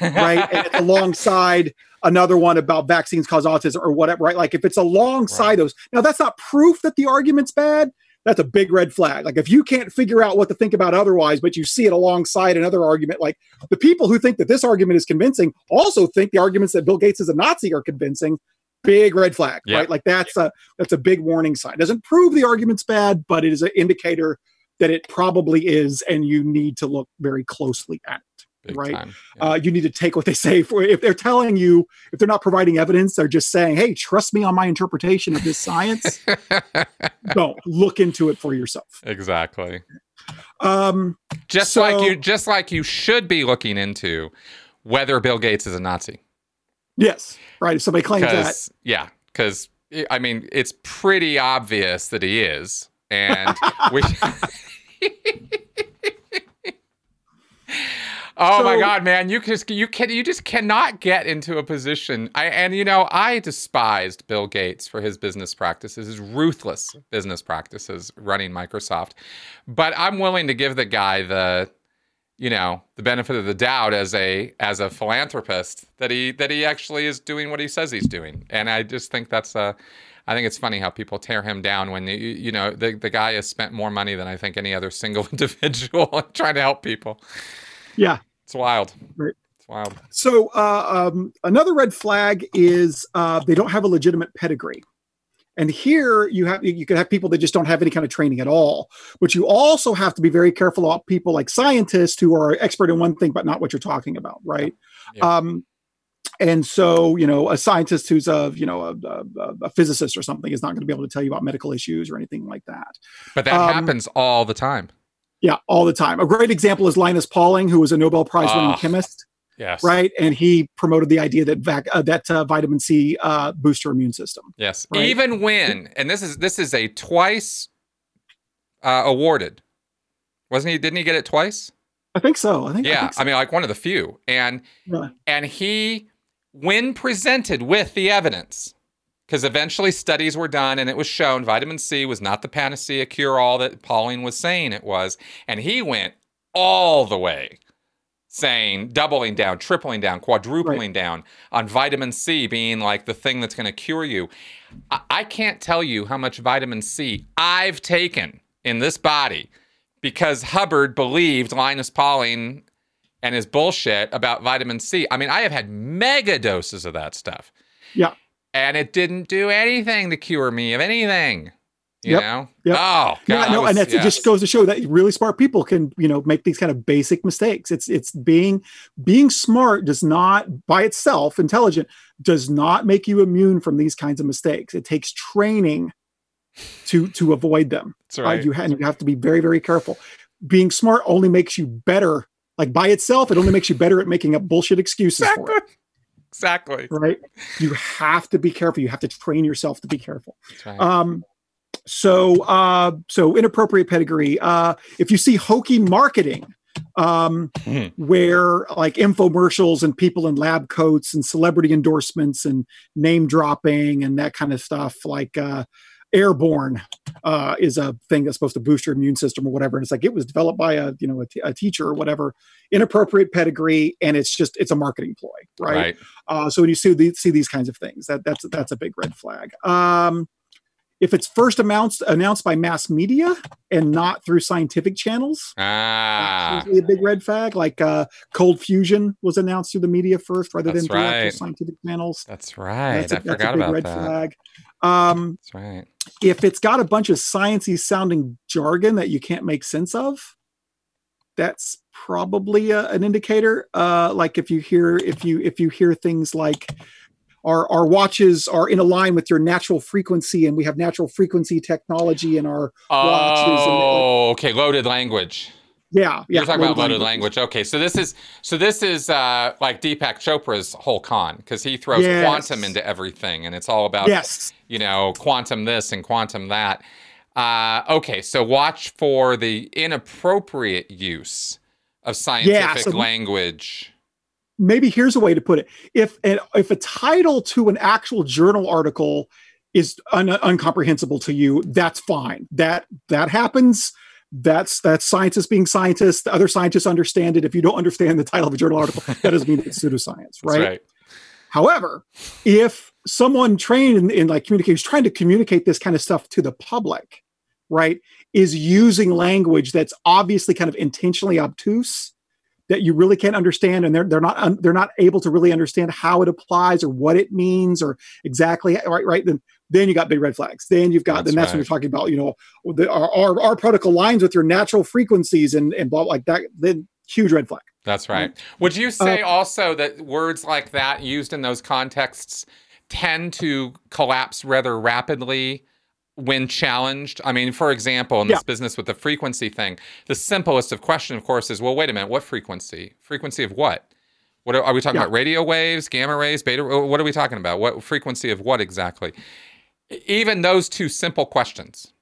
right? and it's (laughs) alongside another one about vaccines cause autism or whatever, right? Like if it's alongside Right. those. Now that's not proof that the argument's bad. That's a big red flag. Like if you can't figure out what to think about otherwise, but you see it alongside another argument, like the people who think that this argument is convincing also think the arguments that Bill Gates is a Nazi are convincing. Big red flag, Yeah. right? Like that's a that's a big warning sign. Doesn't prove the argument's bad, but it is an indicator that it probably is, and you need to look very closely at it Big right? Yeah. uh, you need to take what they say for if they're telling you if they're not providing evidence they're just saying hey trust me on my interpretation of this science (laughs) don't look into it for yourself exactly. um Just So- like you just like you should be looking into whether Bill Gates is a Nazi. Yes, right. If somebody claims that, yeah, because I mean, it's pretty obvious that he is, and we. (laughs) (laughs) Oh my God, man! You just you can you just cannot get into a position. I and you know I despised Bill Gates for his business practices, his ruthless business practices running Microsoft, but I'm willing to give the guy the you know the benefit of the doubt as a as a philanthropist that he that he actually is doing what he says he's doing and i just think that's a i think it's funny how people tear him down when you, you know the, the guy has spent more money than i think any other single (laughs) individual trying to help people yeah. it's wild Right. it's wild So uh, um, another red flag is uh, they don't have a legitimate pedigree. And here you have you could have people that just don't have any kind of training at all. But you also have to be very careful about people like scientists who are expert in one thing but not what you're talking about, right? Yeah. Um, and so you know a scientist who's a you know a, a, a physicist or something is not going to be able to tell you about medical issues or anything like that. but that Um, happens all the time Yeah, all the time. A great example is Linus Pauling, who was a Nobel Prize winning Ah. chemist. yes right? And he promoted the idea that vac- uh, that uh, vitamin C uh, boosts your immune system. yes Right. even when and this is this is a twice uh, awarded wasn't he didn't he get it twice I think so. I think. I, yeah think so. i mean like one of the few and Yeah. and he when presented with the evidence because eventually studies were done and it was shown vitamin c was not the panacea cure all that pauling was saying it was and he went all the way saying doubling down tripling down quadrupling down on vitamin c being like the thing that's going to cure you I-, I can't tell you how much vitamin c i've taken in this body because hubbard believed linus pauling and his bullshit about vitamin C. I mean, I have had mega doses of that stuff. Yeah. And it didn't do anything to cure me of anything. You Yep. know? Yep. Oh, God. Yeah, no, was- and that's, it just goes to show that really smart people can, you know, make these kind of basic mistakes. It's it's being being smart does not by itself, intelligent does not make you immune from these kinds of mistakes. It takes training to to avoid them. That's Uh, you, ha- and you have to be very very careful. Being smart only makes you better. Like by itself, it only makes you better at making up bullshit excuses for it. Exactly. Right? You have to be careful. You have to train yourself to be careful. Right. Um, so, uh, so inappropriate pedigree. Uh, if you see hokey marketing, um, Hmm. where like infomercials and people in lab coats and celebrity endorsements and name dropping and that kind of stuff, like uh, airborne uh, is a thing that's supposed to boost your immune system or whatever. And it's like it was developed by a you know a, t- a teacher or whatever. Inappropriate pedigree, and it's just it's a marketing ploy, right? right. Uh, so when you see these, see these kinds of things, that that's that's a big red flag. Um, if it's first announced announced by mass media and not through scientific channels, Ah, a big red flag. Like uh, cold fusion was announced through the media first, rather That's than through right. scientific channels. that's right. That's a, I that's a big about red that. flag. Um, That's right. if it's got a bunch of sciencey sounding jargon that you can't make sense of, that's probably a, an indicator. Uh, like if you hear if you if you hear things like our our watches are in line with your natural frequency, and we have natural frequency technology in our watches and- Oh, okay. Loaded language. yeah yeah. You're talking about loaded language. language. Okay, so this is so this is uh, like Deepak Chopra's whole con because he throws Yes. quantum into everything, and it's all about Yes, you know quantum this and quantum that. Uh, okay, so watch for the inappropriate use of scientific so- language. Maybe here's a way to put it. If an, if a title to an actual journal article is un, uncomprehensible to you that's fine. That that happens. That's that's scientists being scientists. The other scientists understand it. If you don't understand the title of a journal article that doesn't mean it's pseudoscience right? right. however if someone trained in, in like communication trying to communicate this kind of stuff to the public right is using language that's obviously kind of intentionally obtuse that you really can't understand and they're they're not un, they're not able to really understand how it applies or what it means or exactly right right then then you got big red flags. Then you've got That's then that's when you're talking about you know the, our, our our protocol lines with your natural frequencies and and blah like that then huge red flag. That's right. Would you say Uh, also that words like that used in those contexts tend to collapse rather rapidly when challenged? I mean, for example, in this Yeah. business with the frequency thing, the simplest of question, of course, is well, wait a minute, what frequency? Frequency of what? What are, are we talking yeah. about? Radio waves, gamma rays, beta? What are we talking about? What frequency of what exactly? Even those two simple questions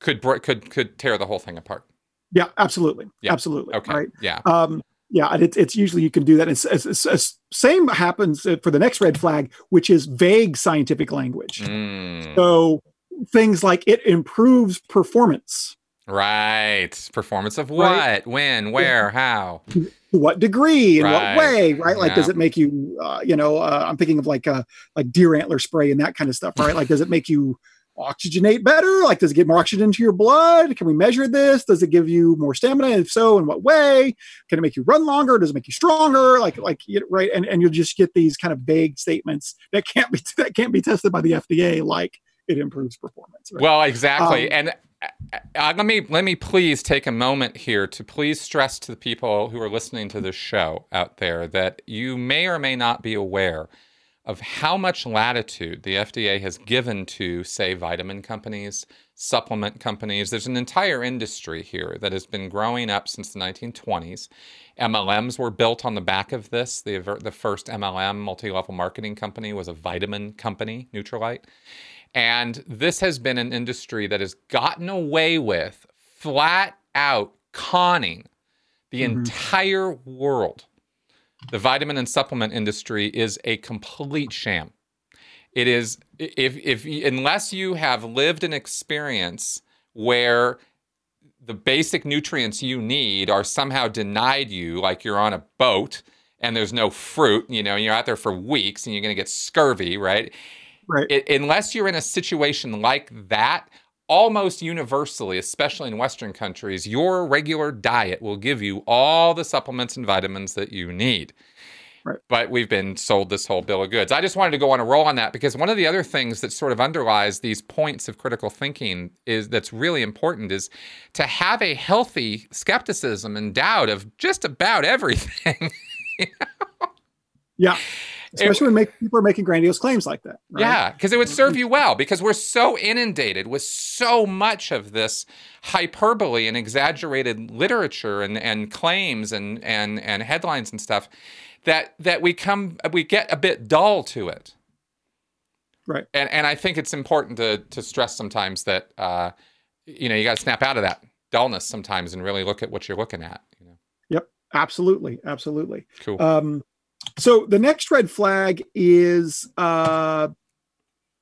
could could could tear the whole thing apart. Yeah, absolutely, yeah. absolutely. Okay, right? yeah. Um, yeah, and it's, it's usually you can do that. It's, it's, it's, same happens for the next red flag, which is vague scientific language. Mm. So things like it improves performance. Right. Performance of what? Right? When? Where? How? To what degree? In right. what way? Right? Like, yeah. does it make you? Uh, you know, uh, I'm thinking of like uh, like deer antler spray and that kind of stuff. Right? like, does it make you oxygenate better? Like, does it get more oxygen into your blood? Can we measure this? Does it give you more stamina? If so, in what way? Can it make you run longer? Does it make you stronger? Like, like right? And and you'll just get these kind of vague statements that can't be (laughs) that can't be tested by the FDA. Like, it improves performance. Right? Well, exactly. Um, and uh, uh, let me let me please take a moment here to please stress to the people who are listening to this show out there that you may or may not be aware of how much latitude the FDA has given to, say, vitamin companies, supplement companies. There's an entire industry here that has been growing up since the 1920s. MLMs were built on the back of this. The, the first MLM, multi level marketing company, was a vitamin company, Nutrilite. And this has been an industry that has gotten away with flat out conning the mm-hmm. entire world. The vitamin and supplement industry is a complete sham. It is if if unless you have lived an experience where the basic nutrients you need are somehow denied you like you're on a boat and there's no fruit, you know, and you're out there for weeks and you're going to get scurvy, right? Right. It, unless you're in a situation like that, almost universally, especially in Western countries, your regular diet will give you all the supplements and vitamins that you need. Right. But we've been sold this whole bill of goods. I just wanted to go on a roll on that because one of the other things that sort of underlies these points of critical thinking is that's really important is to have a healthy skepticism and doubt of just about everything. (laughs) you know? Yeah especially it, when make, people are making grandiose claims like that. Right? Yeah, because it would serve you well because we're so inundated with so much of this hyperbole and exaggerated literature and, and claims and, and, and headlines and stuff that that we come we get a bit dull to it. Right. And and I think it's important to to stress sometimes that uh, you know you got to snap out of that dullness sometimes and really look at what you're looking at. You know. Yep. Absolutely. Absolutely. Cool. Um, so the next red flag is uh,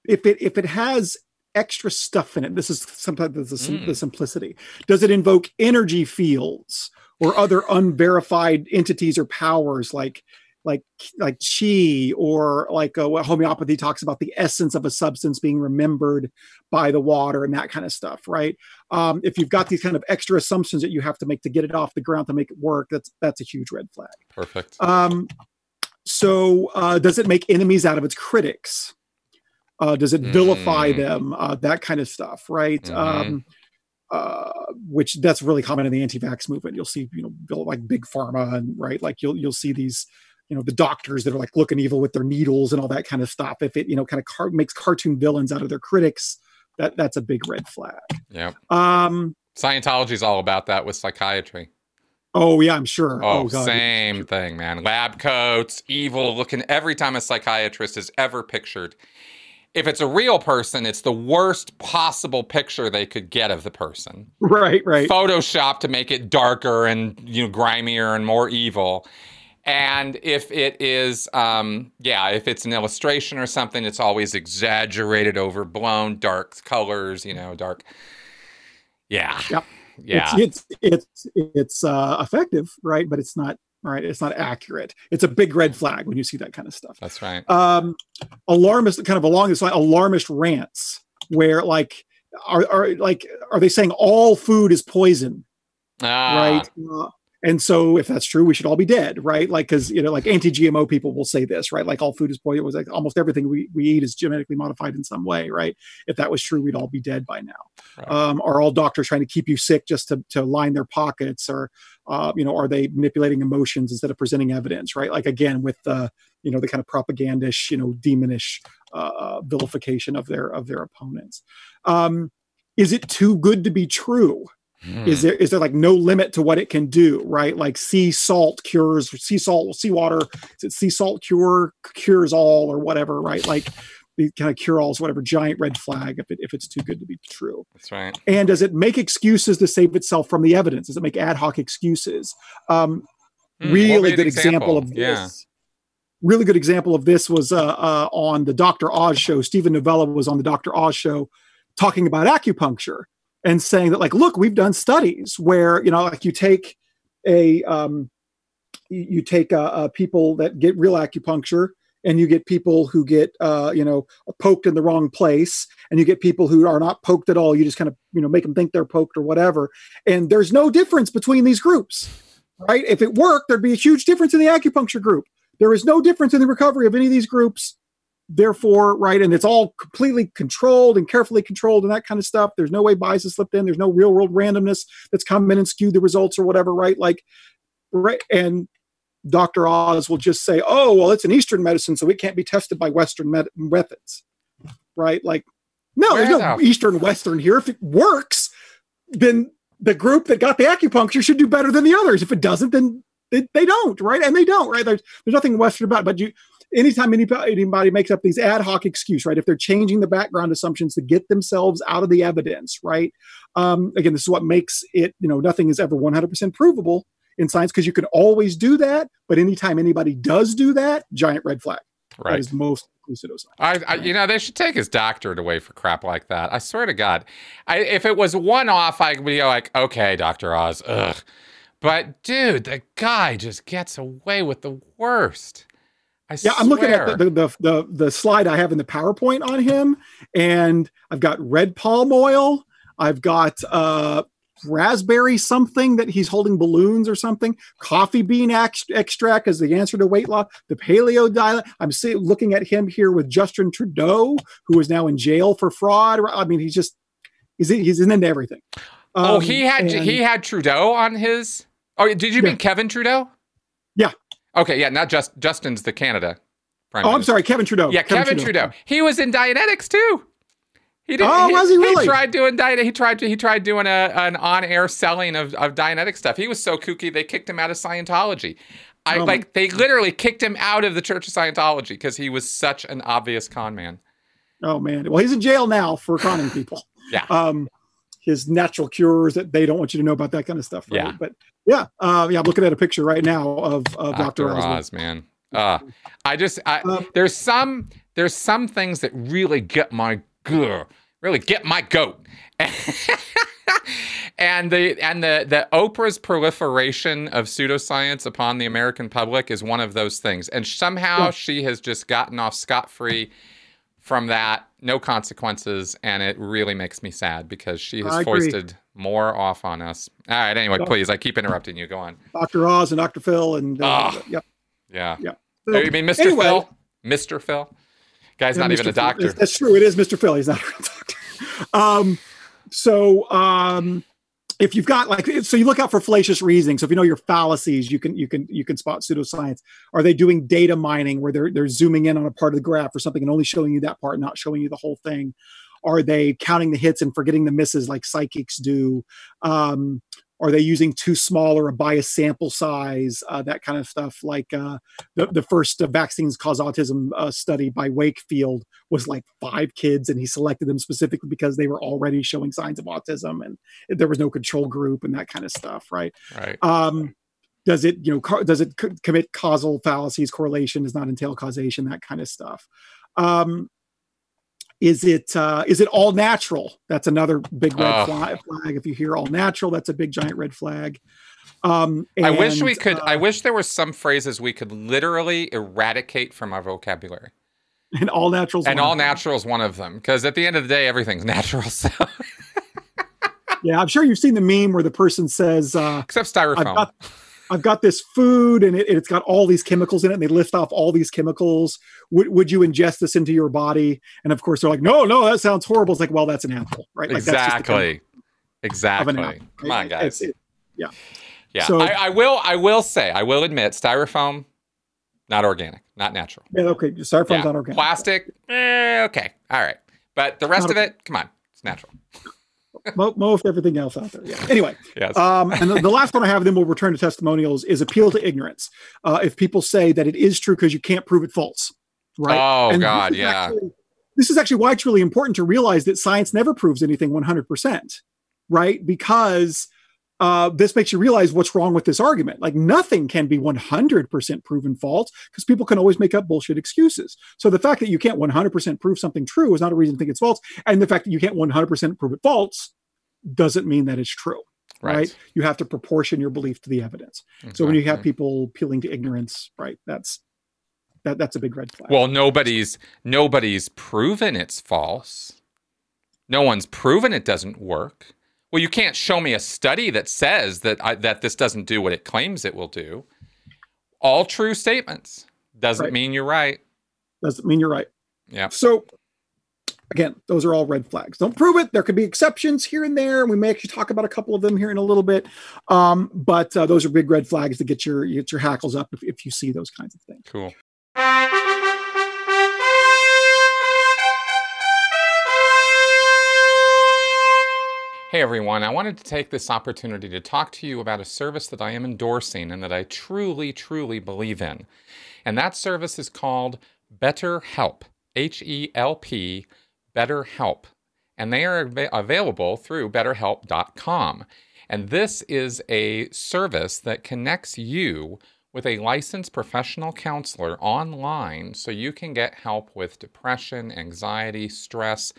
if it if it has extra stuff in it. This is sometimes the, mm. the simplicity. Does it invoke energy fields or other unverified entities or powers like like like chi or like uh, what homeopathy talks about the essence of a substance being remembered by the water and that kind of stuff right um, if you've got these kind of extra assumptions that you have to make to get it off the ground to make it work that's that's a huge red flag perfect um, so, uh, does it make enemies out of its critics? Uh, does it vilify mm. them? Uh, that kind of stuff, right? Mm-hmm. Um, uh, which that's really common in the anti-vax movement. You'll see, you know, like big pharma, and right, like you'll you'll see these, you know, the doctors that are like looking evil with their needles and all that kind of stuff. If it, you know, kind of car- makes cartoon villains out of their critics, that that's a big red flag. Yeah. Um, Scientology is all about that with psychiatry. Oh yeah, I'm sure. Oh, oh same thing, man. Lab coats, evil looking. Every time a psychiatrist is ever pictured, if it's a real person, it's the worst possible picture they could get of the person. (laughs) Right, right. Photoshop to make it darker and you know grimier and more evil. And if it is, um, yeah, if it's an illustration or something, it's always exaggerated, overblown, dark colors, you know, dark. Yeah. Yep yeah. it's it's it's, it's uh, effective right? But it's not right? It's not accurate. It's a big red flag when you see that kind of stuff. That's right. Um alarmist kind of along this line alarmist rants where like are, are like are they saying all food is poison? Ah. right? Uh, and so if that's true we should all be dead right? Like because you know like anti-gmo people will say this right? Like all food is poison like almost everything we, we eat is genetically modified in some way right? If that was true we'd all be dead by now. Right. um, are all doctors trying to keep you sick just to, to line their pockets or uh, you know are they manipulating emotions instead of presenting evidence right? Like again with the you know the kind of propagandish you know demonish uh, uh vilification of their of their opponents. Um, is it too good to be true Hmm. Is there is there like no limit to what it can do, right? Like sea salt cures sea salt, seawater, is it sea salt cure cures all or whatever, right? Like the kind of cure alls, whatever giant red flag if it if it's too good to be true. That's right. And does it make excuses to save itself from the evidence? Does it make ad hoc excuses? Um, what really good an example of this. Yeah. Really good example of this was uh, uh, on the Dr. Oz show. Steven Novella was on the Dr. Oz show talking about acupuncture and saying that, like, look, we've done studies where you know, like, you take a um, you take uh, uh, people that get real acupuncture and you get people who get uh, you know poked in the wrong place and you get people who are not poked at all. You just kind of you know make them think they're poked or whatever. And there's no difference between these groups right? If it worked there'd be a huge difference in the acupuncture group. There is no difference in the recovery of any of these groups therefore right and it's all completely controlled and carefully controlled and that kind of stuff there's no way bias has slipped in there's no real world randomness that's come in and skewed the results or whatever right like right and Dr. Oz will just say, "Oh, well, it's an Eastern medicine, so it can't be tested by Western med- methods." Right? Like, no, there's Where no Eastern Western here. If it works, then the group that got the acupuncture should do better than the others. If it doesn't, then they, they don't, right? And they don't, right? There's there's nothing Western about it. But you, anytime anybody, anybody makes up these ad hoc excuse, right? If they're changing the background assumptions to get themselves out of the evidence, right? Um, again, this is what makes it, you know, nothing is ever 100% provable in science because you can always do that. But anytime anybody does do that, giant red flag. Right. is most. I, I, you know, they should take his doctorate away for crap like that. I swear to God, I, if it was one off, I'd be like, okay, Doctor Oz, ugh. But dude, the guy just gets away with the worst. I Yeah, I'm looking at the, the, the, the, slide I have in the PowerPoint on him, and I've got red palm oil. I've got uh, raspberry something that he's holding balloons or something. Coffee bean ex- extract as the answer to weight loss. The paleo diet. I'm see- looking at him here with Justin Trudeau, who is now in jail for fraud. I mean, he's just he's he's into everything. oh, Um, he had and- he had Trudeau on his. Oh, did you mean Kevin Trudeau? Okay, yeah, not just Justin's the Canada. Prime Oh, I'm sorry, Kevin Trudeau. Yeah, Kevin, Trudeau. He was in Dianetics too. He did, Oh, was he really? He tried doing diet. He tried to. He tried doing a an on air selling of of Dianetic stuff. He was so kooky they kicked him out of Scientology. I my- like they literally kicked him out of the Church of Scientology because he was such an obvious con man. Oh man. Well, he's in jail now for conning people. (laughs) Yeah. Um, his natural cures that they don't want you to know about that kind of stuff. Right? Yeah. But yeah, uh, yeah. I'm looking at a picture right now of, of Dr. Dr. Oz. Oz, man. Uh, I just I, Um, there's some there's some things that really get my grr, really get my goat. (laughs) and the and the the Oprah's proliferation of pseudoscience upon the American public is one of those things. And somehow Yeah. she has just gotten off scot free from that, no consequences, and it really makes me sad because she has foisted more off on us. All right, anyway, Yeah. please, I keep interrupting you. Go on. Dr. Oz and Dr. Phil and uh, Ah. yep. Yeah. Yeah. Oh, you mean Mr. Anyway. Phil? Mr. Phil? Guy's Yeah, not even a doctor. That's- That's true. It is Mr. Phil. He's not a (laughs) doctor. Um, so um, if you've got like, so you look out for fallacious reasoning. So if you know your fallacies, you can you can you can spot pseudoscience. Are they doing data mining where they're they're zooming in on a part of the graph or something and only showing you that part, not showing you the whole thing? Are they counting the hits and forgetting the misses like psychics do? Um, are they using too small or a biased sample size? Uh, that kind of stuff. Like uh, the the first uh, vaccines cause autism uh, study by Wakefield was like five kids, and he selected them specifically because they were already showing signs of autism, and there was no control group and that kind of stuff. Right? Right. Um, does it you know co- does it co- commit causal fallacies? Correlation does not entail causation. That kind of stuff. Um, is it uh, is it all natural? That's another big red Oh. flag, flag. If you hear all natural, that's a big giant red flag. Um, I wish we could. uh, I wish there were some phrases we could literally eradicate from our vocabulary. and all naturals. And one all of them. natural is one of them. Because at the end of the day, everything's natural. (laughs) So Yeah, I'm sure you've seen the meme where the person says, uh, except "I've styrofoam. I've got this food, and it, it's got all these chemicals in it." And they lift off all these chemicals. Would would you ingest this into your body? And of course, they're like, "No, no, that sounds horrible." It's like, well, that's an apple, right? Like, that's just the exactly. Exactly. Come on, guys. it's- it- yeah. so- I, I will. I will say. I will admit, styrofoam, not organic, not natural. yeah, okay. Styrofoam's Yeah. not organic. Plastic, eh, okay, all right. But the rest Not of it, come on, it's natural. Most everything else out there. Yeah. Anyway, yes. um, and the, the, last one I have, then we'll return to testimonials, is appeal to ignorance. Uh, if people say that it is true because you can't prove it false, right? Oh and God, yeah. Actually, this is actually why it's really important to realize that science never proves anything 100%, right? Because uh, this makes you realize what's wrong with this argument. Like nothing can be 100% proven false because people can always make up bullshit excuses. So the fact that you can't 100% prove something true is not a reason to think it's false. And the fact that you can't 100% prove it false doesn't mean that it's true. Right. right. You have to proportion your belief to the evidence. Exactly. So when you have people appealing to ignorance, right, that's that that's a big red flag. Well, nobody's nobody's proven it's false. No one's proven it doesn't work. Well, you can't show me a study that says that I, that this doesn't do what it claims it will do. All true statements doesn't right. mean you're right. Doesn't mean you're right. Yeah. So again, those are all red flags. Don't prove it. There could be exceptions here and there, and we may actually talk about a couple of them here in a little bit. Um, but uh, those are big red flags to get your get your hackles up if, if you see those kinds of things. Cool. Hey everyone, I wanted to take this opportunity to talk to you about a service that I am endorsing and that I truly, truly believe in. And that service is called BetterHelp, H E L P, BetterHelp. And they are av- available through betterhelp.com. And this is a service that connects you with a licensed professional counselor online so you can get help with depression, anxiety, stress,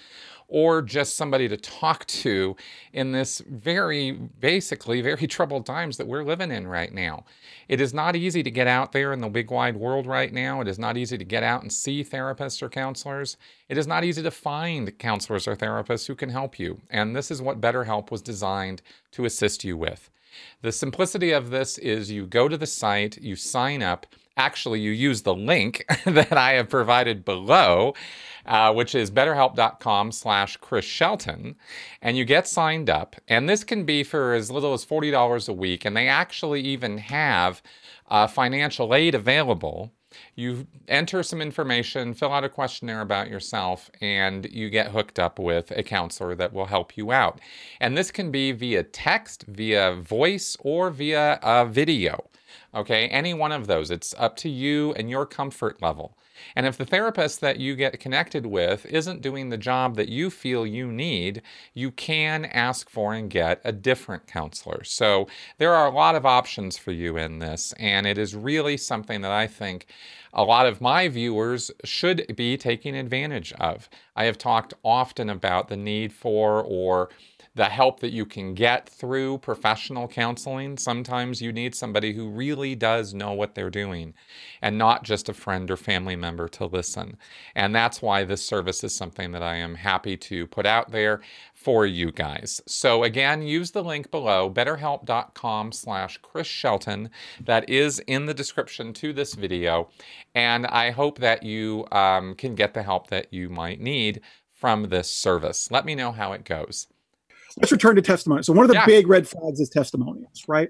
or just somebody to talk to in this very, basically, very (laughs) troubled times that we're living in right now. It is not easy to get out there in the big wide world right now. It is not easy to get out and see therapists or counselors. It is not easy to find counselors or therapists who can help you. And this is what BetterHelp was designed to assist you with. The simplicity of this is you go to the site, you sign up. Actually, you use the link (laughs) that I have provided below, uh, which is betterhelp.com slash Chris Shelton, and you get signed up. And this can be for as little as $40 a week. And they actually even have uh, financial aid available you enter some information, fill out a questionnaire about yourself, and you get hooked up with a counselor that will help you out. And this can be via text, via voice, or via a video. Okay, any one of those. It's up to you and your comfort level. And if the therapist that you get connected with isn't doing the job that you feel you need, you can ask for and get a different counselor. So there are a lot of options for you in this, and it is really something that I think a lot of my viewers should be taking advantage of. I have talked often about the need for or the help that you can get through professional counseling. Sometimes you need somebody who really does know what they're doing and not just a friend or family member to listen. And that's why this service is something that I am happy to put out there for you guys. So again, use the link below, betterhelp.com slash Chris Shelton. That is in the description to this video. And I hope that you um, can get the help that you might need from this service. Let me know how it goes let's return to testimony. So one of the yeah. big red flags is testimonials, right?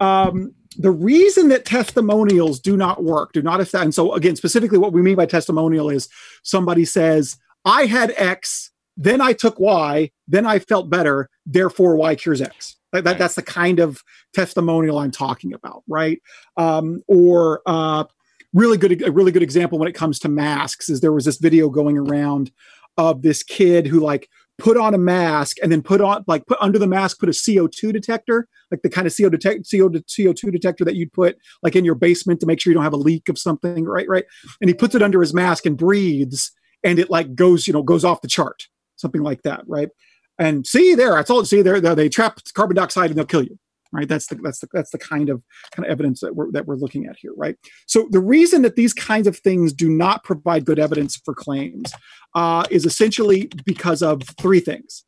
Um, the reason that testimonials do not work, do not affect, and so again, specifically what we mean by testimonial is somebody says, I had X, then I took Y, then I felt better, therefore Y cures X. That, that that's the kind of testimonial I'm talking about, right? Um, or uh, really good, a really good example when it comes to masks is there was this video going around of this kid who like put on a mask and then put on like put under the mask put a CO2 detector like the kind of CO detect CO CO2 detector that you'd put like in your basement to make sure you don't have a leak of something right right? And he puts it under his mask and breathes and it like goes you know goes off the chart something like that right? And see there I told see there they trap carbon dioxide and they'll kill you right? That's the that's the that's the kind of kind of evidence that we're that we're looking at here right? So the reason that these kinds of things do not provide good evidence for claims uh, is essentially because of three things.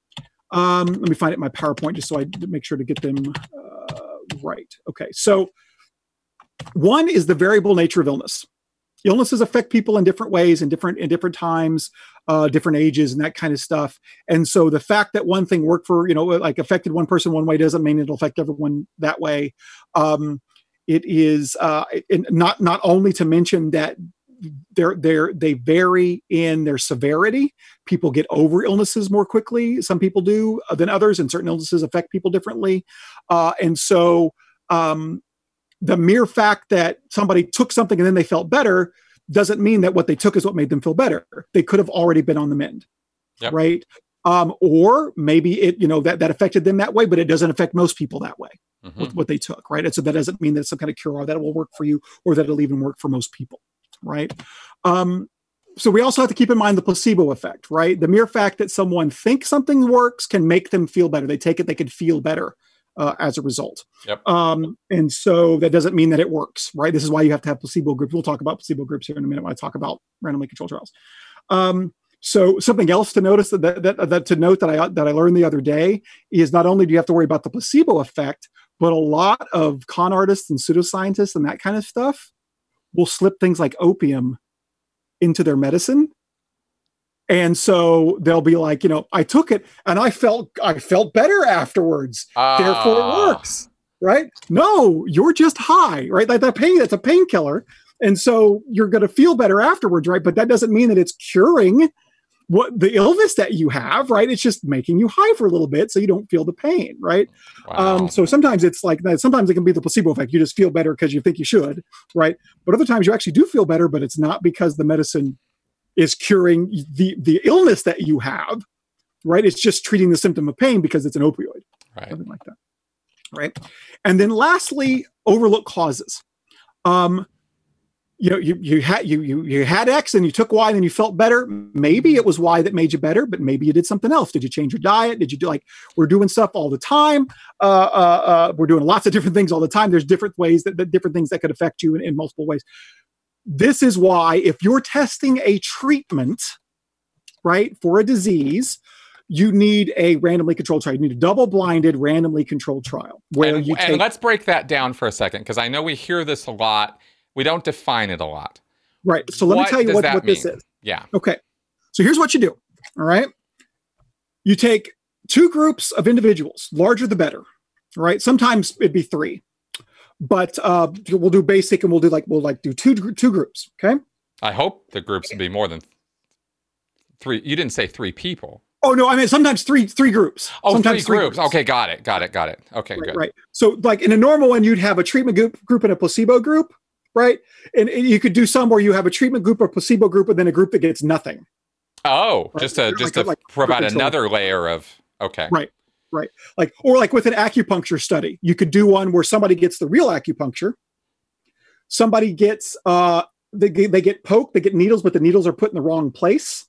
Um, let me find it my powerpoint just so i make sure to get them uh, right. Okay so one is the variable nature of illness illnesses affect people in different ways in different in different times uh, different ages and that kind of stuff and so the fact that one thing worked for you know like affected one person one way doesn't mean it'll affect everyone that way um, it is uh, it, not not only to mention that they're they're they vary in their severity. People get over illnesses more quickly. Some people do uh, than others, and certain illnesses affect people differently. Uh, and so, um, the mere fact that somebody took something and then they felt better doesn't mean that what they took is what made them feel better. They could have already been on the mend, Yep. right? Um, or maybe it, you know, that that affected them that way, but it doesn't affect most people that way Mhm. with what they took, right? And so that doesn't mean that it's some kind of cure or that it will work for you or that it'll even work for most people, right? Um, so we also have to keep in mind the placebo effect, right? The mere fact that someone thinks something works can make them feel better. They take it, they can feel better uh, as a result. Yep. Um, and so that doesn't mean that it works, right? This is why you have to have placebo groups. We'll talk about placebo groups here in a minute when I talk about randomly controlled trials. Um, so something else to notice that, that, that to note that I that I learned the other day is not only do you have to worry about the placebo effect, but a lot of con artists and pseudoscientists and that kind of stuff will slip things like opium into their medicine. And so they'll be like, you know, I took it and I felt I felt better afterwards. Therefore it Ah. works. Right? No, you're just high, right? Like that pain, that's a painkiller. And so you're gonna feel better afterwards, right? But that doesn't mean that it's curing what the illness that you have, right? It's just making you high for a little bit so you don't feel the pain, right? Wow. Um, so sometimes it's like that. Sometimes it can be the placebo effect. You just feel better because you think you should, right? But other times you actually do feel better, but it's not because the medicine is curing the the illness that you have, right? It's just treating the symptom of pain because it's an opioid, right. something like that, right? And then lastly, overlook causes. Um, you know, you you had you you you had X and you took Y and then you felt better. Maybe it was Y that made you better, but maybe you did something else. Did you change your diet? Did you do like we're doing stuff all the time? Uh, uh, uh, we're doing lots of different things all the time. There's different ways that, that different things that could affect you in, in multiple ways. This is why if you're testing a treatment, right, for a disease, you need a randomly controlled trial. You need a double-blinded, randomly controlled trial where and, you and let's break that down for a second because I know we hear this a lot. We don't define it a lot. right. So let What me tell you what, what this is. Yeah. Okay. So here's what you do. All right. You take two groups of individuals, larger the better. Right. Sometimes it'd be three, but uh, we'll do basic and we'll do like we'll like do two two groups. Okay. I hope the groups would be more than three. You didn't say three people. Oh no, I mean sometimes three three groups. Oh, sometimes three groups. Okay, got it. Got it. Got it. Okay, Right, good. right. So like in a normal one, you'd have a treatment group group and a placebo group, right? And, and you could do some where you have a treatment group or placebo group, and then a group that gets nothing. Oh, Right. just to just a- to like provide another layer of okay. Right. Like or like with an acupuncture study you could do one where somebody gets the real acupuncture somebody gets uh they, get- they get poked they get needles but the needles are put in the wrong place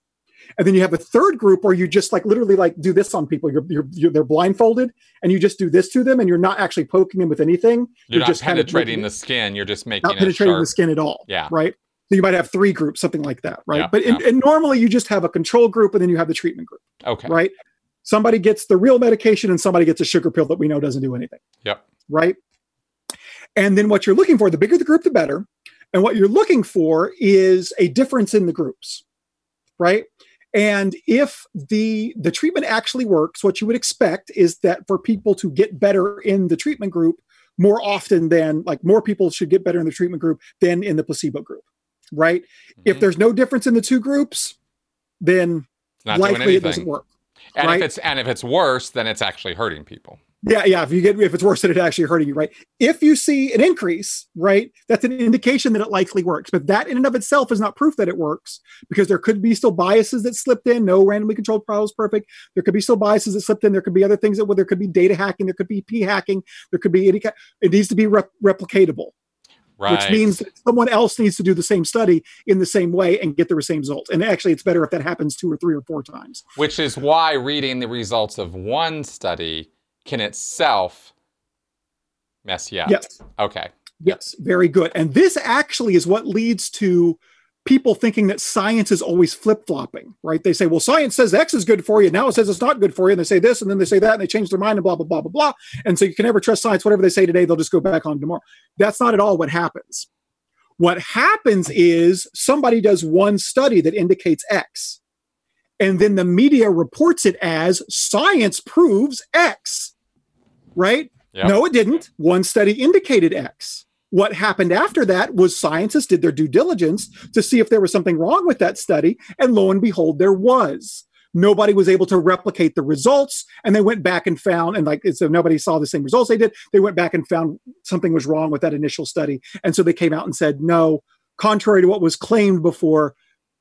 and then you have a third group where you just like literally like do this on people you're, you're, you're they're blindfolded and you just do this to them and you're not actually poking them with anything You're, not just kind of penetrating the skin. You're just making not penetrating sharp. the skin at all Yeah. right so you might have three groups something like that right Yeah, but in, yeah. and normally you just have a control group and then you have the treatment group Okay. right? Somebody gets the real medication and somebody gets a sugar pill that we know doesn't do anything. Yep. Right. And then what you're looking for, the bigger the group, the better. And what you're looking for is a difference in the groups. Right. And if the the treatment actually works, what you would expect is that for people to get better in the treatment group more often than like more people should get better in the treatment group than in the placebo group. Right. If Mhm. there's no difference in the two groups, then not likely it doesn't work. And right? if it's and if it's worse, then it's actually hurting people. Yeah, yeah. If you get if it's worse than it actually hurting you, right? If you see an increase, right, that's an indication that it likely works. But that in and of itself is not proof that it works because there could be still biases that slipped in. No randomly controlled trial is perfect. There could be still biases that slipped in. There could be other things that well, there could be data hacking. There could be p hacking. There could be any kind. It needs to be rep- replicatable, Right. which means that someone else needs to do the same study in the same way and get the same results. And actually, it's better if that happens two or three or four times. which is why reading the results of one study can itself mess you up. Yes. Okay. Yes, very good. And this actually is what leads to people thinking that science is always flip flopping, right? They say, well, science says X is good for you. Now it says it's not good for you. And they say this and then they say that and they change their mind and blah, blah, blah, blah, blah. And so you can never trust science. Whatever they say today, they'll just go back on tomorrow. That's not at all what happens. What happens is somebody does one study that indicates X. And then the media reports it as science proves X, right? Yep. No, it didn't. One study indicated X what happened after that was scientists did their due diligence to see if there was something wrong with that study. And lo and behold, there was. Nobody was able to replicate the results. And they went back and found, and like, so nobody saw the same results they did. They went back and found something was wrong with that initial study. And so they came out and said, no, contrary to what was claimed before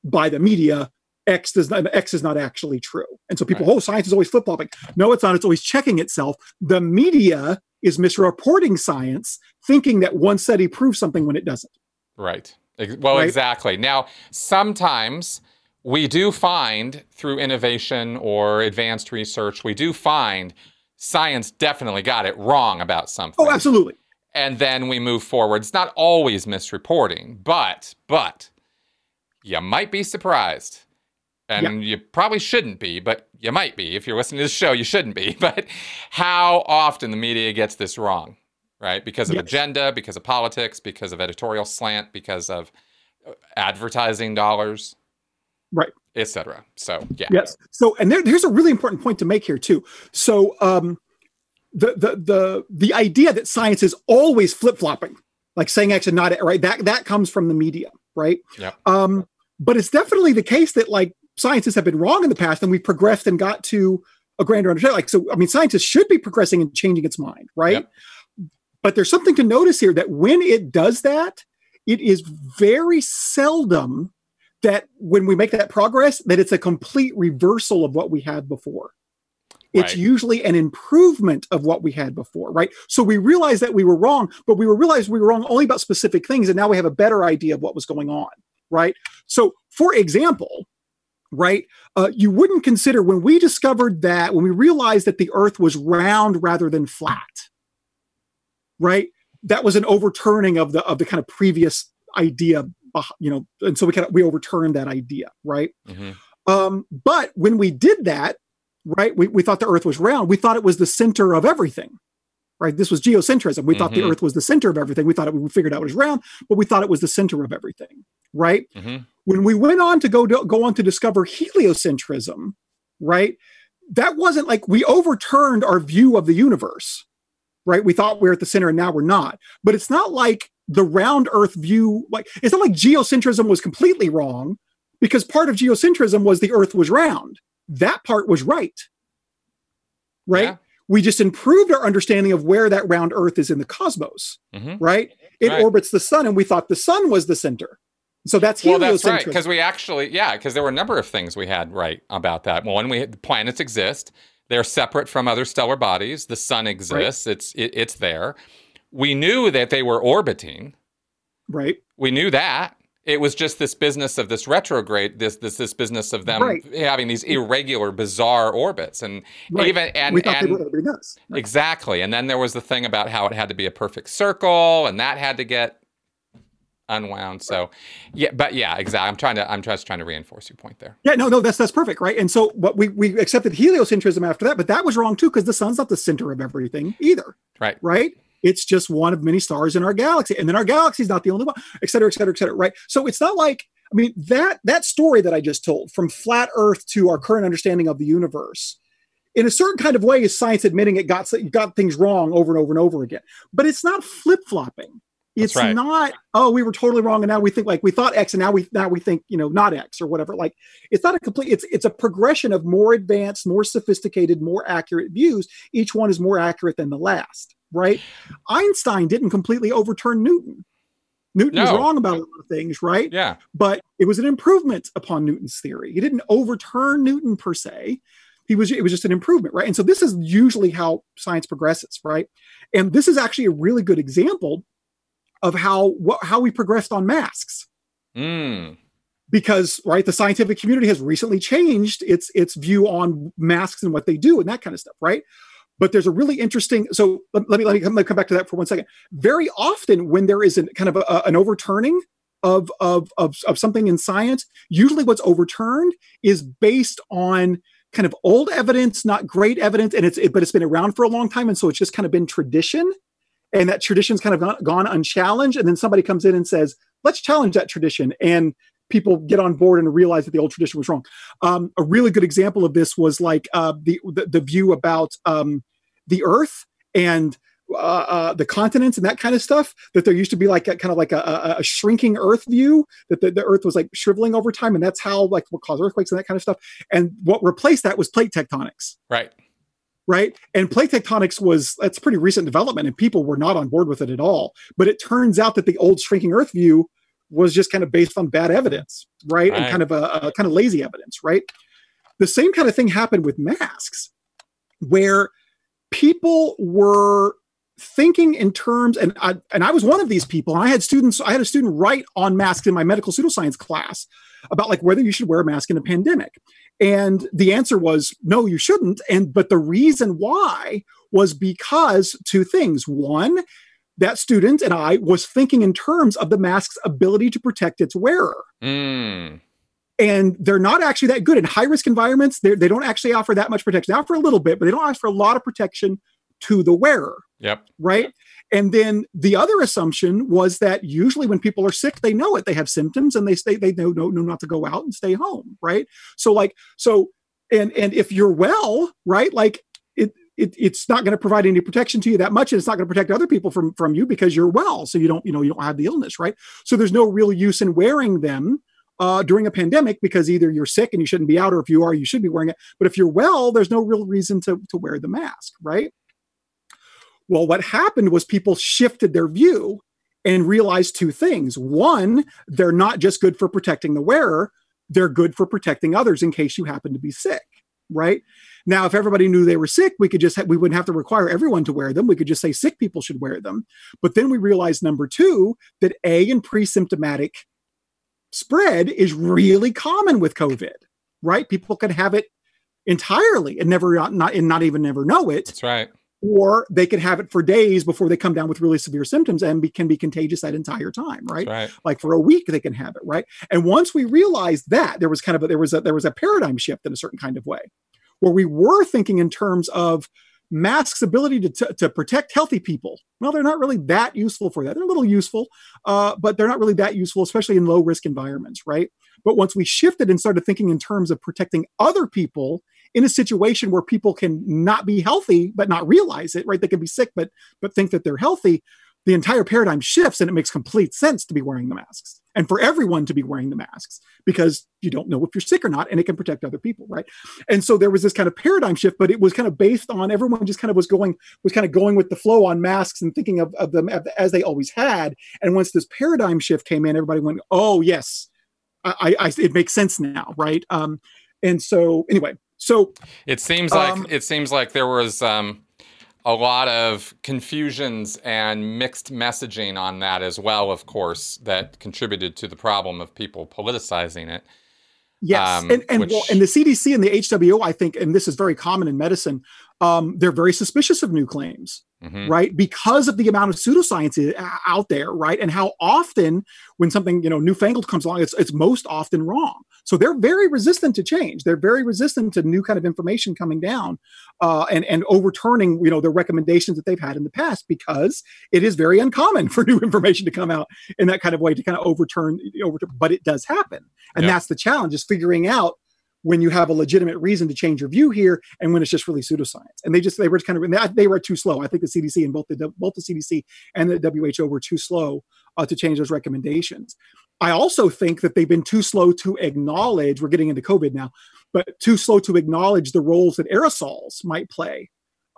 by the media, X does not X is not actually true. And so people, right. oh, science is always flip flopping. No, it's not. It's always checking itself. The media is misreporting science, thinking that one study proves something when it doesn't. Right. Well, right? exactly. Now, sometimes we do find through innovation or advanced research, we do find science definitely got it wrong about something. Oh, absolutely. And then we move forward. It's not always misreporting, but but you might be surprised and you probably shouldn't be, but you might be. If you're listening to this show, you shouldn't be. (laughs) But how often the media gets this wrong, right? Because of yes. agenda, because of politics, because of editorial slant, because of uh, advertising dollars, right, etc. So yeah. Yes. So and there, here's a really important point to make here too. So um, the the the the idea that science is always flip flopping, like saying X and not right, that that comes from the media, right? Yeah. Um, but it's definitely the case that like scientists have been wrong in the past and we've progressed and got to a grander understanding. Like, so, I mean, scientists should be progressing and changing its mind, right? Yep. But there's something to notice here that when it does that, it is very seldom that when we make that progress, that it's a complete reversal of what we had before. It's right. usually an improvement of what we had before, right? So we realize that we were wrong, but we were realized we were wrong only about specific things, and now we have a better idea of what was going on, right? So, for example, right? Uh, you wouldn't consider when we discovered that, when we realized that the earth was round rather than flat, right? That was an overturning of the of the kind of previous idea, you know, and so we kind of we overturned that idea, right? Mm-hmm. Um, but when we did that, right, we, we thought the earth was round. We thought it was the center of everything, right? This was geocentrism. We mm-hmm. thought the mm-hmm. earth was the center of everything. We thought it, we figured out it was round, but we thought it was the center of everything, right? Mm-hmm. When we went on to go to, go on to discover heliocentrism, right? That wasn't like we overturned our view of the universe, right? We thought we were at the center and now we're not. But it's not like the round earth view like it's not like geocentrism was completely wrong because part of geocentrism was the earth was round. That part was right. Right? Yeah. We just improved our understanding of where that round earth is in the cosmos, mm-hmm. right? It right. orbits the sun and we thought the sun was the center. So that's well, that's right because we actually yeah because there were a number of things we had right about that. One, we planets exist; they're separate from other stellar bodies. The sun exists; right. it's it, it's there. We knew that they were orbiting. Right. We knew that. It was just this business of this retrograde, this this this business of them right. having these irregular, bizarre orbits, and right. even and we thought and, they were. Right. Exactly, and then there was the thing about how it had to be a perfect circle, and that had to get unwound. So, yeah, but yeah, exactly. I'm trying to I'm just trying to reinforce your point there. Yeah, no, no, that's that's perfect, right? And so, what we we accepted heliocentrism after that, but that was wrong too because the sun's not the center of everything either. Right. Right. It's just one of many stars in our galaxy, and then our galaxy is not the only one, et cetera, et cetera, et cetera. Right. So it's not like I mean that that story that I just told from flat Earth to our current understanding of the universe in a certain kind of way is science admitting it got got things wrong over and over and over again but it's not flip-flopping it's right. not, oh, we were totally wrong, and now we think like we thought X, and now we now we think you know not X or whatever. Like it's not a complete. It's it's a progression of more advanced, more sophisticated, more accurate views. Each one is more accurate than the last. Right? Einstein didn't completely overturn Newton. Newton no. was wrong about a lot of things, right? Yeah. But it was an improvement upon Newton's theory. He didn't overturn Newton per se. He was it was just an improvement, right? And so this is usually how science progresses, right? And this is actually a really good example of how what, how we progressed on masks. Mm. Because right, the scientific community has recently changed its its view on masks and what they do and that kind of stuff, right? But there's a really interesting. So let, let me let me come, let me come back to that for one second. Very often, when there is an, kind of a, an overturning of, of of of something in science, usually what's overturned is based on kind of old evidence, not great evidence, and it's it, but it's been around for a long time, and so it's just kind of been tradition and that tradition's kind of gone, gone unchallenged and then somebody comes in and says let's challenge that tradition and people get on board and realize that the old tradition was wrong. Um, a really good example of this was like uh, the, the, the view about um, the earth and uh, uh, the continents and that kind of stuff that there used to be like a, kind of like a, a, shrinking earth view that the, the, earth was like shriveling over time and that's how like what caused earthquakes and that kind of stuff and what replaced that was plate tectonics. Right right? And plate tectonics was that's pretty recent development and people were not on board with it at all. But it turns out that the old shrinking earth view was just kind of based on bad evidence right, right. and kind of a, a kind of lazy evidence right? The same kind of thing happened with masks where people were thinking in terms and I, and I was one of these people and I had students I had a student write on masks in my medical pseudoscience class about like whether you should wear a mask in a pandemic. And the answer was no you shouldn't. And but the reason why was because two things. One that student and I was thinking in terms of the mask's ability to protect its wearer. Mm. and they're not actually that good. In high risk environments they don't actually offer that much protection. They offer a little bit but they don't offer a lot of protection to the wearer. Yep. Right. And then the other assumption was that usually when people are sick, they know it. They have symptoms and they stay, they know, know, know not to go out and stay home. Right. So like, so, and, and if you're well, right, like it, it it's not going to provide any protection to you that much. And it's not going to protect other people from, from you because you're well. So you don't, you know, you don't have the illness. Right. So there's no real use in wearing them uh, during a pandemic because either you're sick and you shouldn't be out, or if you are, you should be wearing it. But if you're well, there's no real reason to, to wear the mask, right? Well, what happened was people shifted their view and realized two things. One, they're not just good for protecting the wearer, they're good for protecting others in case you happen to be sick, right? Now, if everybody knew they were sick, we could just ha- we wouldn't have to require everyone to wear them. We could just say sick people should wear them. But then we realized number 2 that A in pre-symptomatic spread is really common with COVID, right? People could have it entirely and never not and not even never know it. That's right or they could have it for days before they come down with really severe symptoms and be, can be contagious that entire time right? right? like for a week they can have it right and once we realized that there was kind of a, there was a there was a paradigm shift in a certain kind of way where we were thinking in terms of masks ability to, to, to protect healthy people well they're not really that useful for that they're a little useful uh, but they're not really that useful especially in low risk environments right but once we shifted and started thinking in terms of protecting other people in a situation where people can not be healthy but not realize it, right? They can be sick but but think that they're healthy. The entire paradigm shifts and it makes complete sense to be wearing the masks and for everyone to be wearing the masks because you don't know if you're sick or not and it can protect other people right and so there was this kind of paradigm shift but it was kind of based on everyone just kind of was going was kind of going with the flow on masks and thinking of, of them as they always had and once this paradigm shift came in everybody went oh yes I, I it makes sense now right um and so anyway so it seems like um, it seems like there was um, a lot of confusions and mixed messaging on that as well. Of course, that contributed to the problem of people politicizing it. Yes, um, and and, which... well, and the CDC and the WHO, I think, and this is very common in medicine. Um, they're very suspicious of new claims mm-hmm. right? Because of the amount of pseudoscience out there, right? And how often when something, you know, newfangled comes along, it's, it's most often wrong. So they're very resistant to change. They're very resistant to new kind of information coming down uh, and, and overturning, you know, the recommendations that they've had in the past because it is very uncommon (laughs) for new information to come out in that kind of way to kind of overturn, overturn but it does happen. And that's the challenge is figuring out when you have a legitimate reason to change your view here and when it's just really pseudoscience. And they just they were kind of they were too slow. I think the cdc and both the both the cdc and the who were too slow uh, to change those recommendations. I also think that they've been too slow to acknowledge we're getting into covid now but too slow to acknowledge the roles that aerosols might play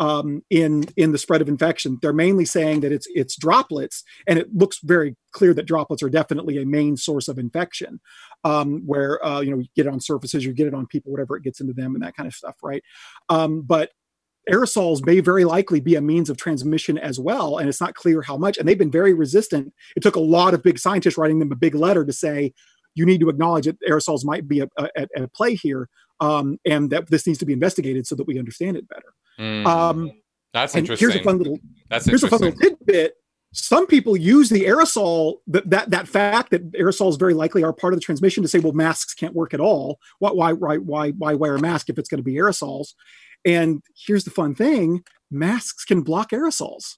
um, in in the spread of infection. They're mainly saying that it's it's droplets, and it looks very clear that droplets are definitely a main source of infection. Um, where uh, you know you get it on surfaces, you get it on people, whatever it gets into them, and that kind of stuff, right? Um, but aerosols may very likely be a means of transmission as well and it's not clear how much and they've been very resistant it took a lot of big scientists writing them a big letter to say you need to acknowledge that aerosols might be at play here um, and that this needs to be investigated so that we understand it better Mm. Um, That's interesting. Here's a fun little. That's here's a fun little tidbit. Some people use the aerosol that that that fact that aerosols very likely are part of the transmission to say, well, masks can't work at all. Why why why why, why wear a mask if it's going to be aerosols? And here's the fun thing: masks can block aerosols.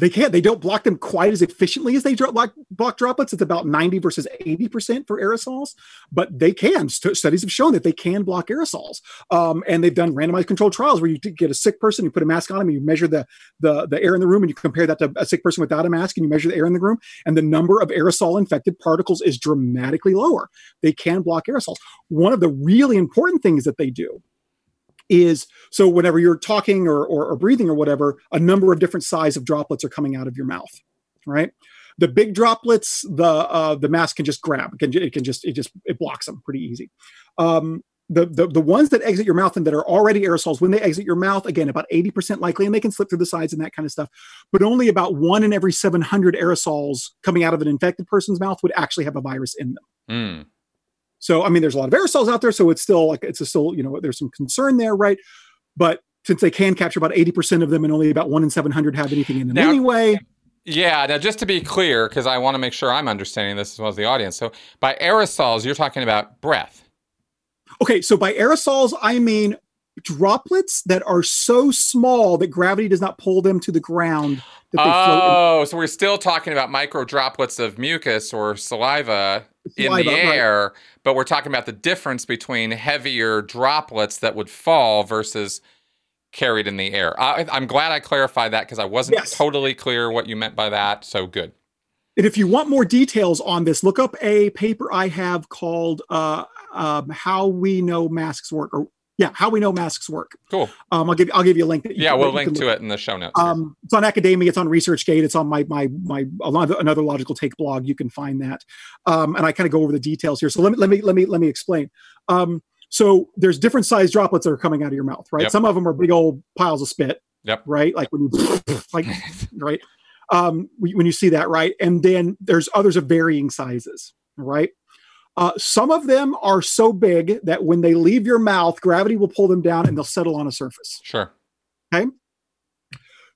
They can't. They don't block them quite as efficiently as they block, block droplets. It's about 90 versus 80% for aerosols, but they can. St- studies have shown that they can block aerosols. Um, and they've done randomized controlled trials where you get a sick person, you put a mask on them, you measure the, the, the air in the room, and you compare that to a sick person without a mask, and you measure the air in the room, and the number of aerosol infected particles is dramatically lower. They can block aerosols. One of the really important things that they do is so whenever you're talking or, or, or, breathing or whatever, a number of different size of droplets are coming out of your mouth, right? The big droplets, the uh, the mask can just grab. It can, it can just it just it blocks them pretty easy. Um, the, the the ones that exit your mouth and that are already aerosols, when they exit your mouth, again about eighty percent likely, and they can slip through the sides and that kind of stuff. But only about one in every seven hundred aerosols coming out of an infected person's mouth would actually have a virus in them. Mm. So, I mean, there's a lot of aerosols out there, so it's still like it's still you know there's some concern there, right? But since they can capture about 80% of them and only about one in 700 have anything in them now, anyway. Yeah. Now, just to be clear, because I want to make sure I'm understanding this as well as the audience. So, by aerosols, you're talking about breath. Okay. So, by aerosols, I mean droplets that are so small that gravity does not pull them to the ground. oh, so we're still talking about micro droplets of mucus or saliva in the air, right. but we're talking about the difference between heavier droplets that would fall versus carried in the air. I, am glad I clarified that because I wasn't yes. totally clear what you meant by that. So good. And if you want more details on this, look up a paper I have called uh, um, "How We Know Masks Work," or yeah, how we know masks work. Cool. Um, I'll give I'll give you a link. yeah, can, we'll link to it in the show notes. Um, it's on Academia. It's on ResearchGate. It's on my my my another logical take blog. You can find that. Um, and I kind of go over the details here. So let me let me let me let me explain. Um, so there's different size droplets that are coming out of your mouth, right? Yep. Some of them are big old piles of spit. Yep. Right. Like when you (laughs) like (laughs) right. Um, when you see that, right? And then there's others of varying sizes, right? Uh, some of them are so big that when they leave your mouth, gravity will pull them down and they'll settle on a surface. Sure. Okay.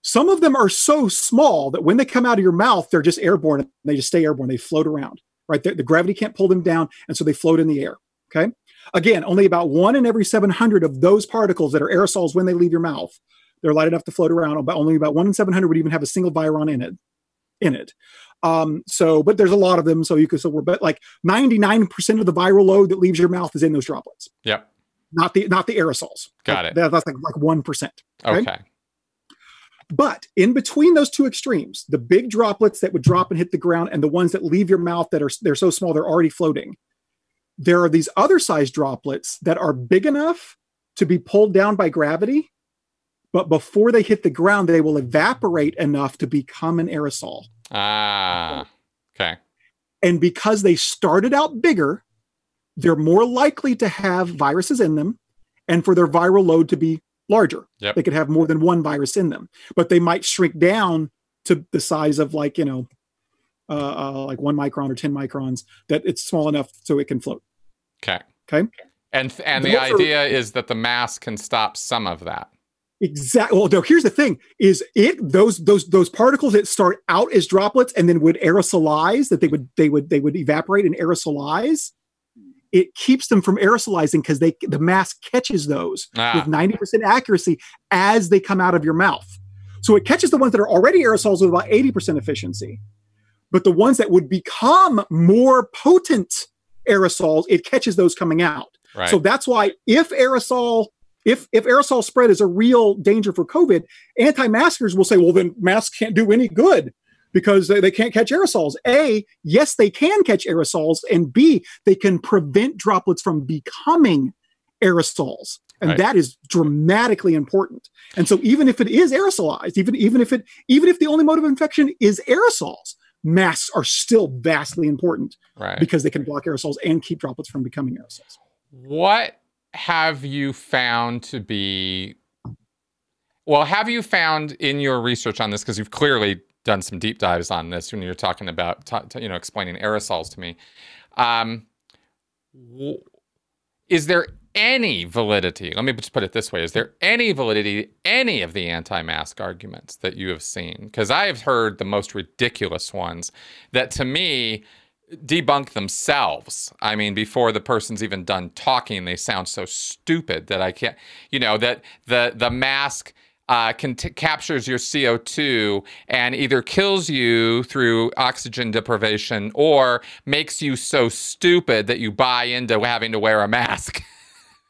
Some of them are so small that when they come out of your mouth, they're just airborne and they just stay airborne. They float around, right? The, the gravity can't pull them down. And so they float in the air. Okay. Again, only about one in every 700 of those particles that are aerosols when they leave your mouth, they're light enough to float around. But only about one in 700 would even have a single virion in it. In it. Um, so, but there's a lot of them. So you could, so we're, but like 99% of the viral load that leaves your mouth is in those droplets. Yep. Not the, not the aerosols. Got like, it. That, that's like, like 1%. Okay? okay. But in between those two extremes, the big droplets that would drop and hit the ground and the ones that leave your mouth that are, they're so small, they're already floating. There are these other size droplets that are big enough to be pulled down by gravity, but before they hit the ground, they will evaporate enough to become an aerosol. Ah, okay. And because they started out bigger, they're more likely to have viruses in them and for their viral load to be larger. Yep. They could have more than one virus in them, but they might shrink down to the size of like, you know, uh, uh, like one micron or 10 microns that it's small enough so it can float. Okay. Okay. And, and the idea are, is that the mass can stop some of that. Exactly. Well, no, here's the thing: is it those those those particles that start out as droplets and then would aerosolize that they would they would they would evaporate and aerosolize. It keeps them from aerosolizing because they the mask catches those ah. with ninety percent accuracy as they come out of your mouth. So it catches the ones that are already aerosols with about eighty percent efficiency, but the ones that would become more potent aerosols, it catches those coming out. Right. So that's why if aerosol if if aerosol spread is a real danger for COVID, anti-maskers will say, well, then masks can't do any good because they, they can't catch aerosols. A, yes, they can catch aerosols, and B, they can prevent droplets from becoming aerosols. And right. that is dramatically important. And so even if it is aerosolized, even even if it even if the only mode of infection is aerosols, masks are still vastly important right. because they can block aerosols and keep droplets from becoming aerosols. What have you found to be well have you found in your research on this because you've clearly done some deep dives on this when you're talking about t- t- you know explaining aerosols to me um, w- is there any validity let me just put it this way is there any validity any of the anti-mask arguments that you have seen? Because i have heard the most ridiculous ones that to me debunk themselves. I mean, before the person's even done talking, they sound so stupid that I can't, you know, that the the mask uh, can t- captures your CO2 and either kills you through oxygen deprivation or makes you so stupid that you buy into having to wear a mask.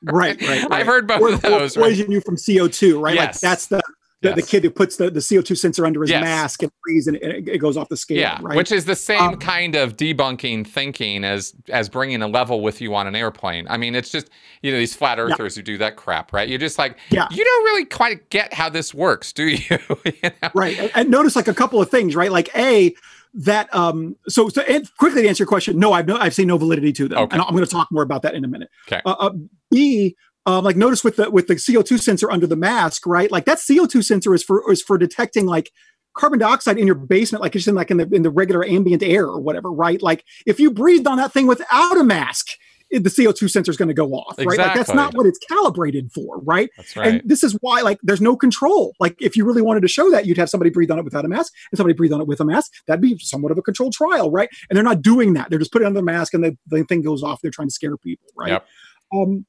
right, right, (laughs) right. I've heard both or, of those. Or poison right? you from CO2, right? Yes. Like that's the the, yes. the, kid who puts the, the CO2 sensor under his yes. mask and breathes and it, it, goes off the scale. Yeah, right? which is the same um, kind of debunking thinking as as bringing a level with you on an airplane. I mean, it's just you know these flat earthers yeah. who do that crap, right? You're just like, yeah. you don't really quite get how this works, do you? (laughs) you know? Right, and, and notice like a couple of things, right? Like a that um so, so and quickly to answer your question no i've no i've seen no validity to them okay. and i'm going to talk more about that in a minute okay uh, uh, b um, like notice with the with the CO2 sensor under the mask, right? Like that CO2 sensor is for is for detecting like carbon dioxide in your basement, like it's in like in the in the regular ambient air or whatever, right? Like if you breathed on that thing without a mask, the CO2 sensor is going to go off, right? Like that's not what it's calibrated for, right? That's right. And this is why, like, there's no control. Like, if you really wanted to show that, you'd have somebody breathe on it without a mask and somebody breathe on it with a mask. That'd be somewhat of a controlled trial, right? And they're not doing that. They're just putting on the mask and the, the thing goes off. They're trying to scare people, right? Yep. Um,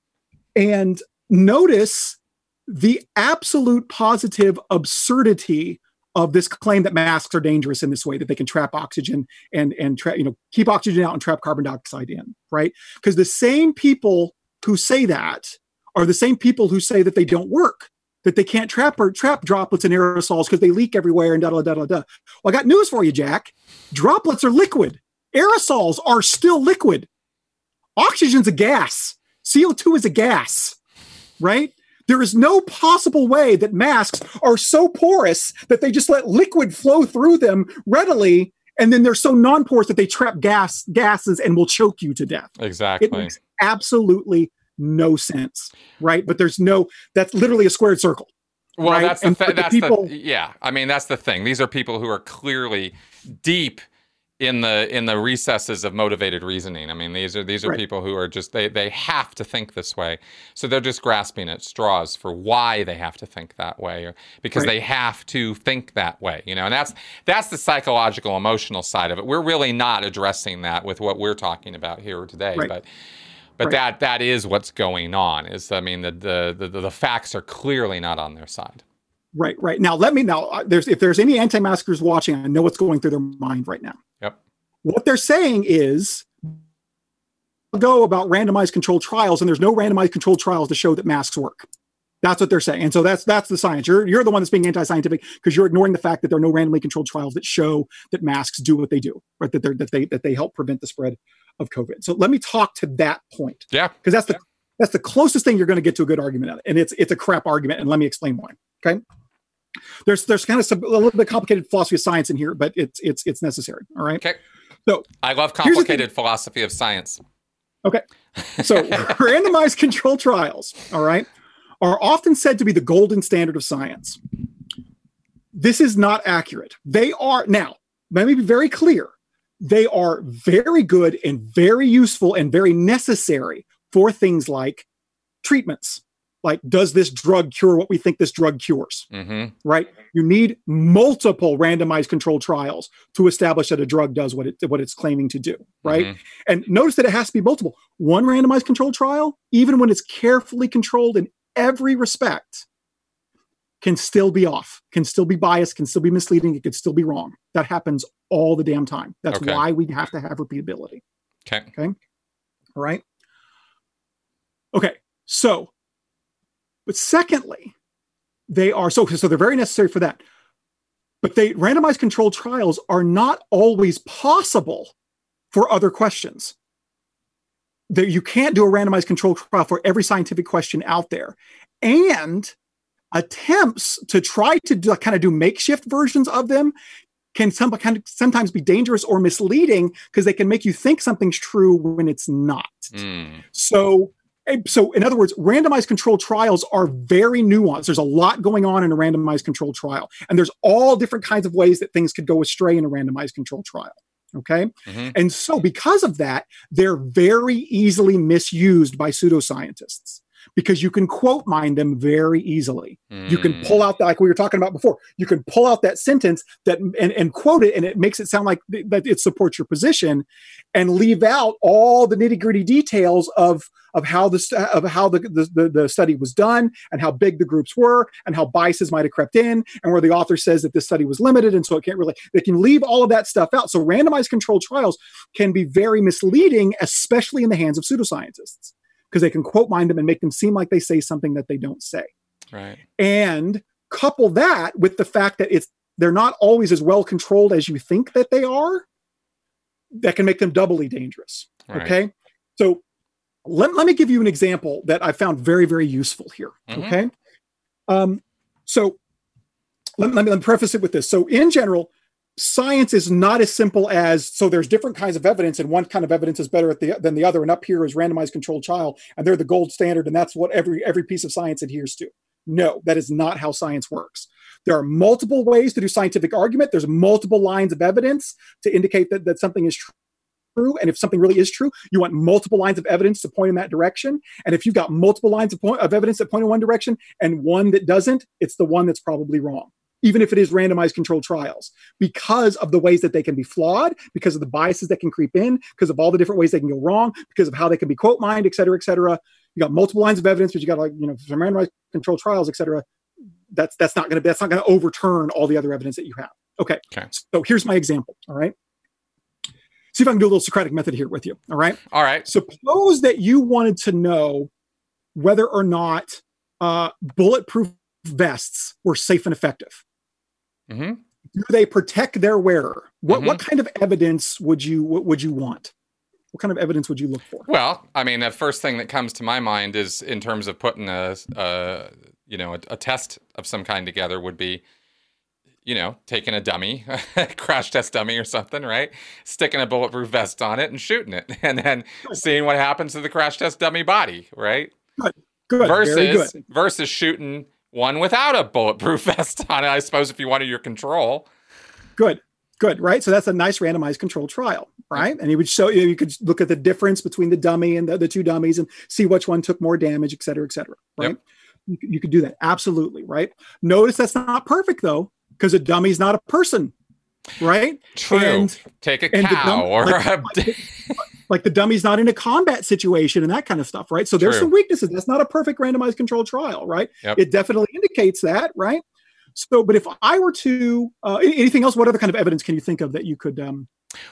and notice the absolute positive absurdity of this claim that masks are dangerous in this way that they can trap oxygen and and tra- you know keep oxygen out and trap carbon dioxide in right? Because the same people who say that are the same people who say that they don't work that they can't trap or trap droplets and aerosols because they leak everywhere and da da da da da. Well i got news for you jack. Droplets are liquid. Aerosols are still liquid. Oxygen's a gas co2 is a gas right? There is no possible way that masks are so porous that they just let liquid flow through them readily, and then they're so non-porous that they trap gas gases and will choke you to death. Exactly. It makes absolutely no sense, right? But there's no. That's literally a squared circle. Well, right? that's the, th- that's the people, the yeah. I mean, that's the thing. These are people who are clearly deep in the in the recesses of motivated reasoning. I mean, these are these are right. people who are just they they have to think this way, so they're just grasping at straws for why they have to think that way, or because right. they have to think that way. You know, and that's that's the psychological emotional side of it. We're really not addressing that with what we're talking about here today, right. but. But that that is what's going on. Is I mean the, the the the facts are clearly not on their side. Right, right. Now let me now. Uh, there's if there's any anti-maskers watching, I know what's going through their mind right now. Yep. What they're saying is go about randomized controlled trials, and there's no randomized controlled trials to show that masks work. That's what they're saying, and so that's that's the science. You're you're the one that's being anti-scientific because you're ignoring the fact that there are no randomly controlled trials that show that masks do what they do, right? That they that they that they help prevent the spread of COVID. So let me talk to that point. Yeah, because that's the that's the closest thing you're going to get to a good argument of it, and it's it's a crap argument. And let me explain why. Okay there's there's kind of some, a little bit complicated philosophy of science in here, but it's it's it's necessary. All right. Okay. So I love complicated philosophy of science. Okay. So (laughs) randomized control trials, all right, are often said to be the golden standard of science. This is not accurate. They are now, let me be very clear. They are very good and very useful and very necessary for things like treatments, like does this drug cure what we think this drug cures mm-hmm. right? You need multiple randomized controlled trials to establish that a drug does what it what it's claiming to do right? Mm-hmm. and notice that it has to be multiple. One randomized controlled trial even when it's carefully controlled in every respect can still be off can still be biased can still be misleading it could still be wrong. That happens all the damn time. That's okay. why we have to have repeatability. Okay. Okay? All right? Okay so but secondly, they are so so they're very necessary for that. But they randomized controlled trials are not always possible for other questions. That you can't do a randomized controlled trial for every scientific question out there. And attempts to try to do, kind of do makeshift versions of them can some, kind of sometimes be dangerous or misleading because they can make you think something's true when it's not. Mm. So so in other words randomized controlled trials are very nuanced. There's a lot going on in a randomized controlled trial and there's all different kinds of ways that things could go astray in a randomized controlled trial okay? Mm-hmm. and so because of that they're very easily misused by pseudoscientists because you can quote mine them very easily. Mm. You can pull out that, like we were talking about before. You can pull out that sentence that and, and quote it, and it makes it sound like th- that it supports your position, and leave out all the nitty gritty details of of how the st- of how the, the the study was done and how big the groups were and how biases might have crept in and where the author says that this study was limited and so it can't really they can leave all of that stuff out. So randomized controlled trials can be very misleading, especially in the hands of pseudoscientists because they can quote mine them and make them seem like they say something that they don't say. Right. And couple that with the fact that it's they're not always as well controlled as you think that they are, that can make them doubly dangerous. Right. Okay. So let, let me give you an example that I found very, very useful here. Mhm. Okay. Um, so let, let me, let me preface it with this. So in general, science is not as simple as so there's different kinds of evidence and one kind of evidence is better the, than the other and up here is randomized controlled trial and they're the gold standard and that's what every every piece of science adheres to. No that is not how science works. There are multiple ways to do scientific argument. There's multiple lines of evidence to indicate that, that something is true and if something really is true you want multiple lines of evidence to point in that direction and if you've got multiple lines of, point, of evidence that point in one direction and one that doesn't it's the one that's probably wrong even if it is randomized controlled trials, because of the ways that they can be flawed, because of the biases that can creep in, because of all the different ways they can go wrong, because of how they can be quote mined, et cetera, et cetera. You got multiple lines of evidence, but you got like, you know, some randomized controlled trials, et cetera. That's that's not gonna that's not gonna overturn all the other evidence that you have. Okay. Okay. So here's my example. All right. See if I can do a little Socratic method here with you. All right. All right. Suppose that you wanted to know whether or not uh, bulletproof vests were safe and effective hmm do they protect their wearer? What Mhm. what kind of evidence would you what would you want? What kind of evidence would you look for? Well, I mean, the first thing that comes to my mind is in terms of putting a, a you know, a, a test of some kind together would be, you know, taking a dummy, (laughs) crash test dummy or something, right? Sticking a bulletproof vest on it and shooting it, (laughs) and then seeing what happens to the crash test dummy body, right? Good, versus very good. versus shooting one without a bulletproof (laughs) vest on it. I suppose if you wanted your control. Good, good, right? So that's a nice randomized controlled trial, right? And you would show you, you could look at the difference between the dummy and the, the two dummies and see which one took more damage, et cetera, et cetera, right? Yep. You, could- you could do that, absolutely, right? Notice that's not perfect though, because a dummy's not a person, right? True. And- Take a and cow dumb- or like- a, (laughs) (laughs) like the dummy's not in a combat situation and that kind of stuff, right? So there's True. some weaknesses. That's not a perfect randomized controlled trial, right? Yep. It definitely indicates that, right? So, but if I were to, uh, anything else, what other kind of evidence can you think of that you could? Um,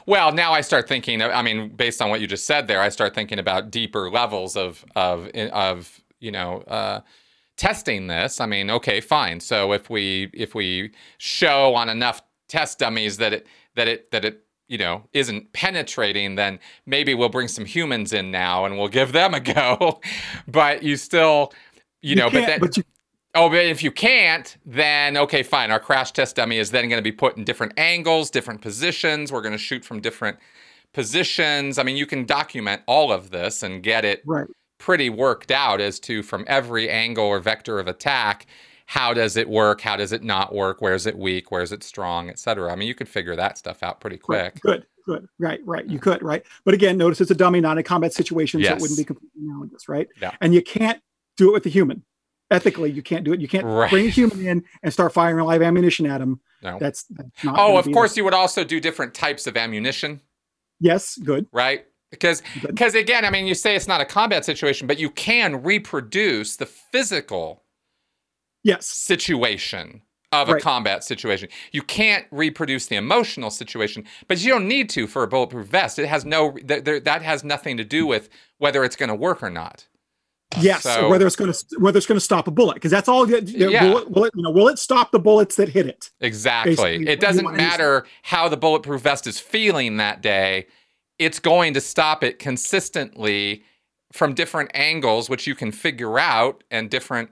Well, now I start thinking. I mean, based on what you just said there, I start thinking about deeper levels of of of you know uh, testing this. I mean, okay, fine. So if we if we show on enough test dummies that it that it that it you know isn't penetrating, then maybe we'll bring some humans in now and we'll give them a go. (laughs) but you still, you, know, but then but you, Oh, but if you can't, then okay, fine. Our crash test dummy is then going to be put in different angles, different positions. We're going to shoot from different positions. I mean, you can document all of this and get it right, pretty worked out as to from every angle or vector of attack, how does it work? How does it not work? Where's it weak? Where's it strong, et cetera. I mean, you could figure that stuff out pretty quick. good, good, right, right. You could, right. But again, notice it's a dummy, not a combat situation, so it wouldn't be completely analogous, right? Yeah. And you can't do it with a human. Ethically, you can't do it. You can't Right. bring a human in and start firing live ammunition at him. No. That's, that's not. Oh, of course, you would also do different types of ammunition. Yes, good. right? Because because again, I mean, you say it's not a combat situation, but you can reproduce the physical Yes, situation of a Right. combat situation. You can't reproduce the emotional situation, but you don't need to for a bulletproof vest. It has no th- there, that has nothing to do with whether it's going to work or not. Yes, So- whether it's going to whether it's going to stop a bullet because that's all. you- you know, Yeah. Will it, will it, you know, will it stop the bullets that hit it? Exactly. Basically, it doesn't matter how the bulletproof vest is feeling that day. It's going to stop it consistently from different angles, which you can figure out, and different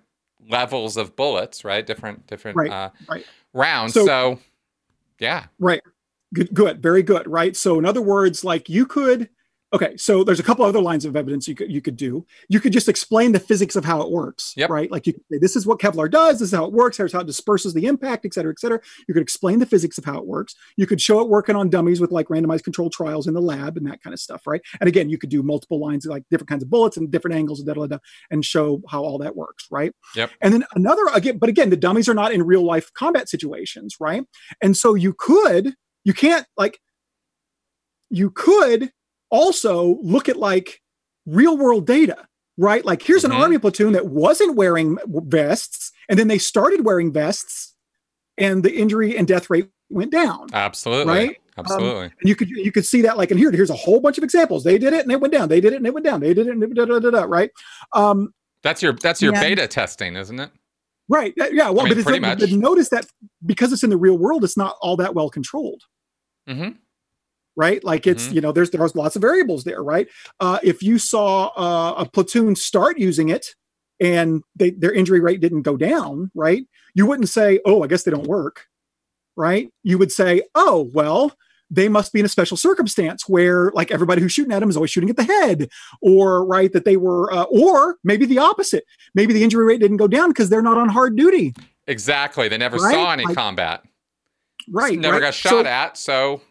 levels of bullets, right? Different different Right, uh, right. rounds. So- So, yeah, Right. Good. Good. Very good. Right. So in other words, like you could Okay, so there's a couple other lines of evidence you could you could do. You could just explain the physics of how it works, Yep. right? Like you could say, this is what Kevlar does, this is how it works, here's how it disperses the impact, et cetera, et cetera. You could explain the physics of how it works. You could show it working on dummies with like randomized controlled trials in the lab and that kind of stuff, right? And again, you could do multiple lines, like different kinds of bullets and different angles, da, da, da, da, and show how all that works, right? Yep. And then another again, but again, the dummies are not in real life combat situations, right? And so you could, you can't like, you could also look at like real world data, right? Like here's an Mhm. army platoon that wasn't wearing vests, and then they started wearing vests, and the injury and death rate went down. Absolutely. Right? Absolutely. And you could you could see that like and here here's a whole bunch of examples. They did it and it went down. They did it and it went down. They did it and it da, da, da, da, right? Um, that's your that's your and- beta testing, isn't it? right. Yeah. yeah, Well, I mean, but, it's, pretty but much. notice that because it's in the real world, it's not all that well controlled. hmm right? Like it's Mhm. you know there's there's lots of variables there, right? Uh, if you saw uh, a platoon start using it and they, their injury rate didn't go down, right? You wouldn't say, "Oh, I guess they don't work," right? You would say, "Oh, well." They must be in a special circumstance where, like, everybody who's shooting at them is always shooting at the head, or right that they were, uh, or maybe the opposite. Maybe the injury rate didn't go down because they're not on hard duty, Exactly. They never Right? saw any Like- combat. right? Never right? got So- shot at. So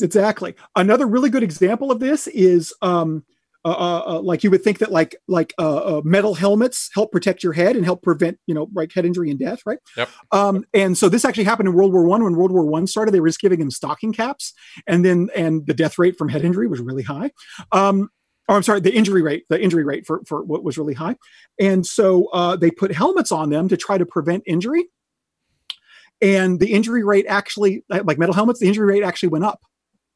Exactly. Another really good example of this is um, uh, uh, uh, like you would think that like like uh, uh, metal helmets help protect your head and help prevent you know like head injury and death, right? Yep. Um, and so this actually happened in World War One. When World War One started, they were just giving them stocking caps, and then and the death rate from head injury was really high. Um, or I'm sorry, the injury rate, the injury rate for for what was really high, and so uh, they put helmets on them to try to prevent injury. And the injury rate actually, like metal helmets, the injury rate actually went up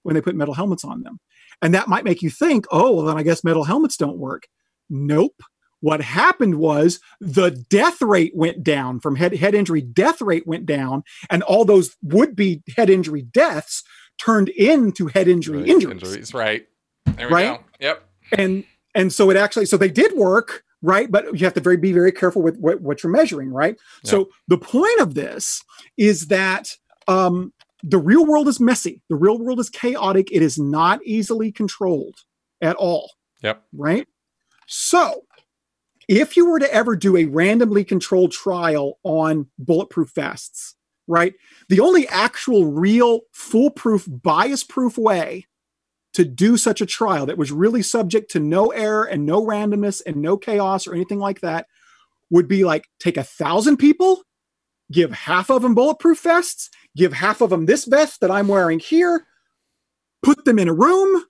when they put metal helmets on them. And that might make you think, oh, well, then I guess metal helmets don't work. Nope. What happened was the death rate went down from head, head injury, death rate went down, and all those would be head injury deaths turned into head injury Right, injuries. Right. There we Right? go. Yep. And and so it actually so they did work, right? But you have to very be very careful with what, what you're measuring, right? So the point of this is that um, the real world is messy. The real world is chaotic. It is not easily controlled at all. Yep. Right. So, if you were to ever do a randomly controlled trial on bulletproof vests, right, the only actual, real, foolproof, bias proof way to do such a trial that was really subject to no error and no randomness and no chaos or anything like that would be like take a thousand people, give half of them bulletproof vests, give half of them this vest that I'm wearing here, put them in a room,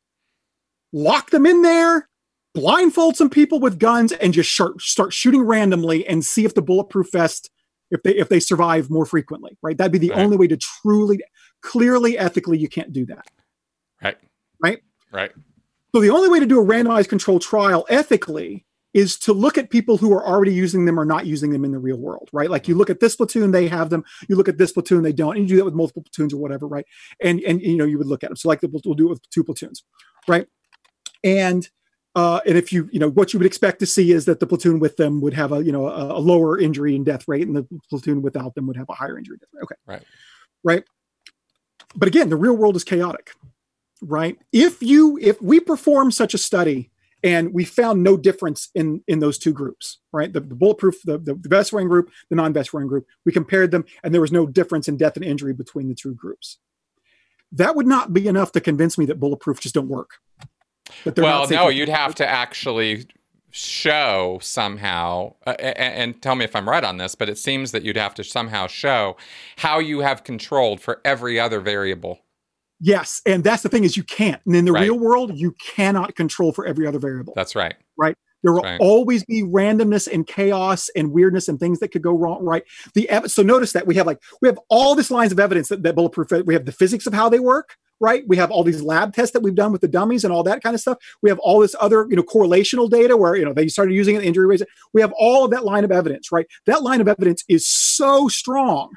lock them in there, blindfold some people with guns, and just start, start shooting randomly and see if the bulletproof vest if they if they survive more frequently. Right, that'd be the Right. only way to truly, clearly, ethically, you can't do that. Right. Right. Right. So the only way to do a randomized controlled trial ethically is to look at people who are already using them or not using them in the real world, right? Like you look at this platoon, they have them. You look at this platoon, they don't. And you do that with multiple platoons or whatever, right? And and you know you would look at them. So like the, we'll do it with two platoons, right? And uh, and if you you know what you would expect to see is that the platoon with them would have a you know a, a lower injury and death rate, and the platoon without them would have a higher injury and death rate. Okay, Right. right. But again, the real world is chaotic right if you if we perform such a study and we found no difference in in those two groups right? The, the bulletproof the, the, the vest wearing group the non-best wearing group we compared them and there was no difference in death and injury between the two groups. That would not be enough to convince me that bulletproof just don't work. Well, no, you'd have to actually show somehow, uh, and, and tell me if I'm right on this, but it seems that you'd have to somehow show how you have controlled for every other variable. Yes and that's the thing is you can't and in the Right. real world you cannot control for every other variable That's right. Right. There will Right. always be randomness and chaos and weirdness and things that could go wrong. Right. The ev- so notice that we have like we have all this lines of evidence that, that bulletproof. We have the physics of how they work. Right. We have all these lab tests that we've done with the dummies and all that kind of stuff. We have all this other you know correlational data where you know they started using it in injury rates. We have all of that line of evidence. Right. That line of evidence is so strong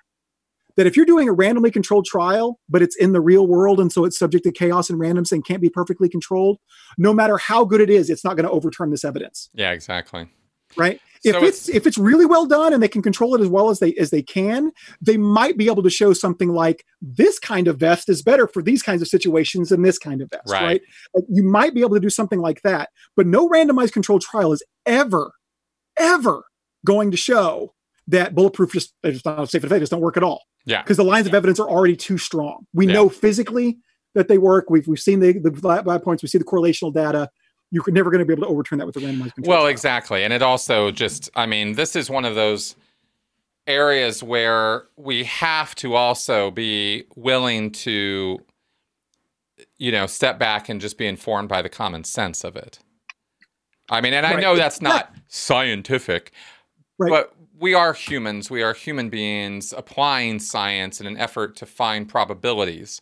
that if you're doing a randomly controlled trial, but it's in the real world and so it's subject to chaos and randomness and can't be perfectly controlled, no matter how good it is, it's not going to overturn this evidence. Yeah, exactly. right? If So it's, if it's really well done and they can control it as well as they as they can, they might be able to show something like this kind of vest is better for these kinds of situations than this kind of vest, Right. right? Like, you might be able to do something like that, but no randomized controlled trial is ever, ever going to show that bulletproof just they're just not safe and effective, just don't work at all Yeah. because the lines of evidence are already too strong. We Yeah. know physically that they work. We've we've seen the the lab points. We see the correlational data. You're never going to be able to overturn that with a randomized control. Well, trial. exactly. And it also just, I mean, this is one of those areas where we have to also be willing to, you know, step back and just be informed by the common sense of it. I mean, and I know that's not scientific, Right. but we are humans. We are human beings applying science in an effort to find probabilities.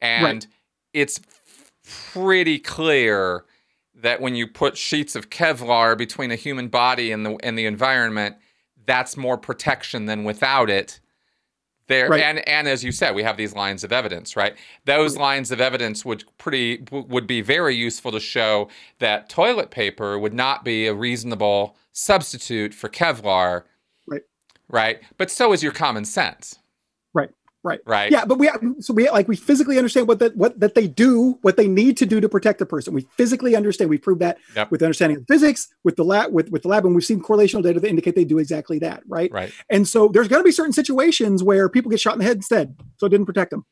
And Right. it's pretty clear that when you put sheets of Kevlar between a human body and the and the environment, that's more protection than without it. There Right. and and as you said, we have these lines of evidence, right? Those lines of evidence would pretty would be very useful to show that toilet paper would not be a reasonable substitute for Kevlar. Right. But so is your common sense. Right. Right. Right? Yeah, but we so we like we physically understand what that what that they do, what they need to do to protect a person. We physically understand. We proved that Yep. with understanding of physics, with the lab, with with the lab, and we've seen correlational data that indicate they do exactly that. Right. Right. And so there's going to be certain situations where people get shot in the head instead, so it didn't protect them.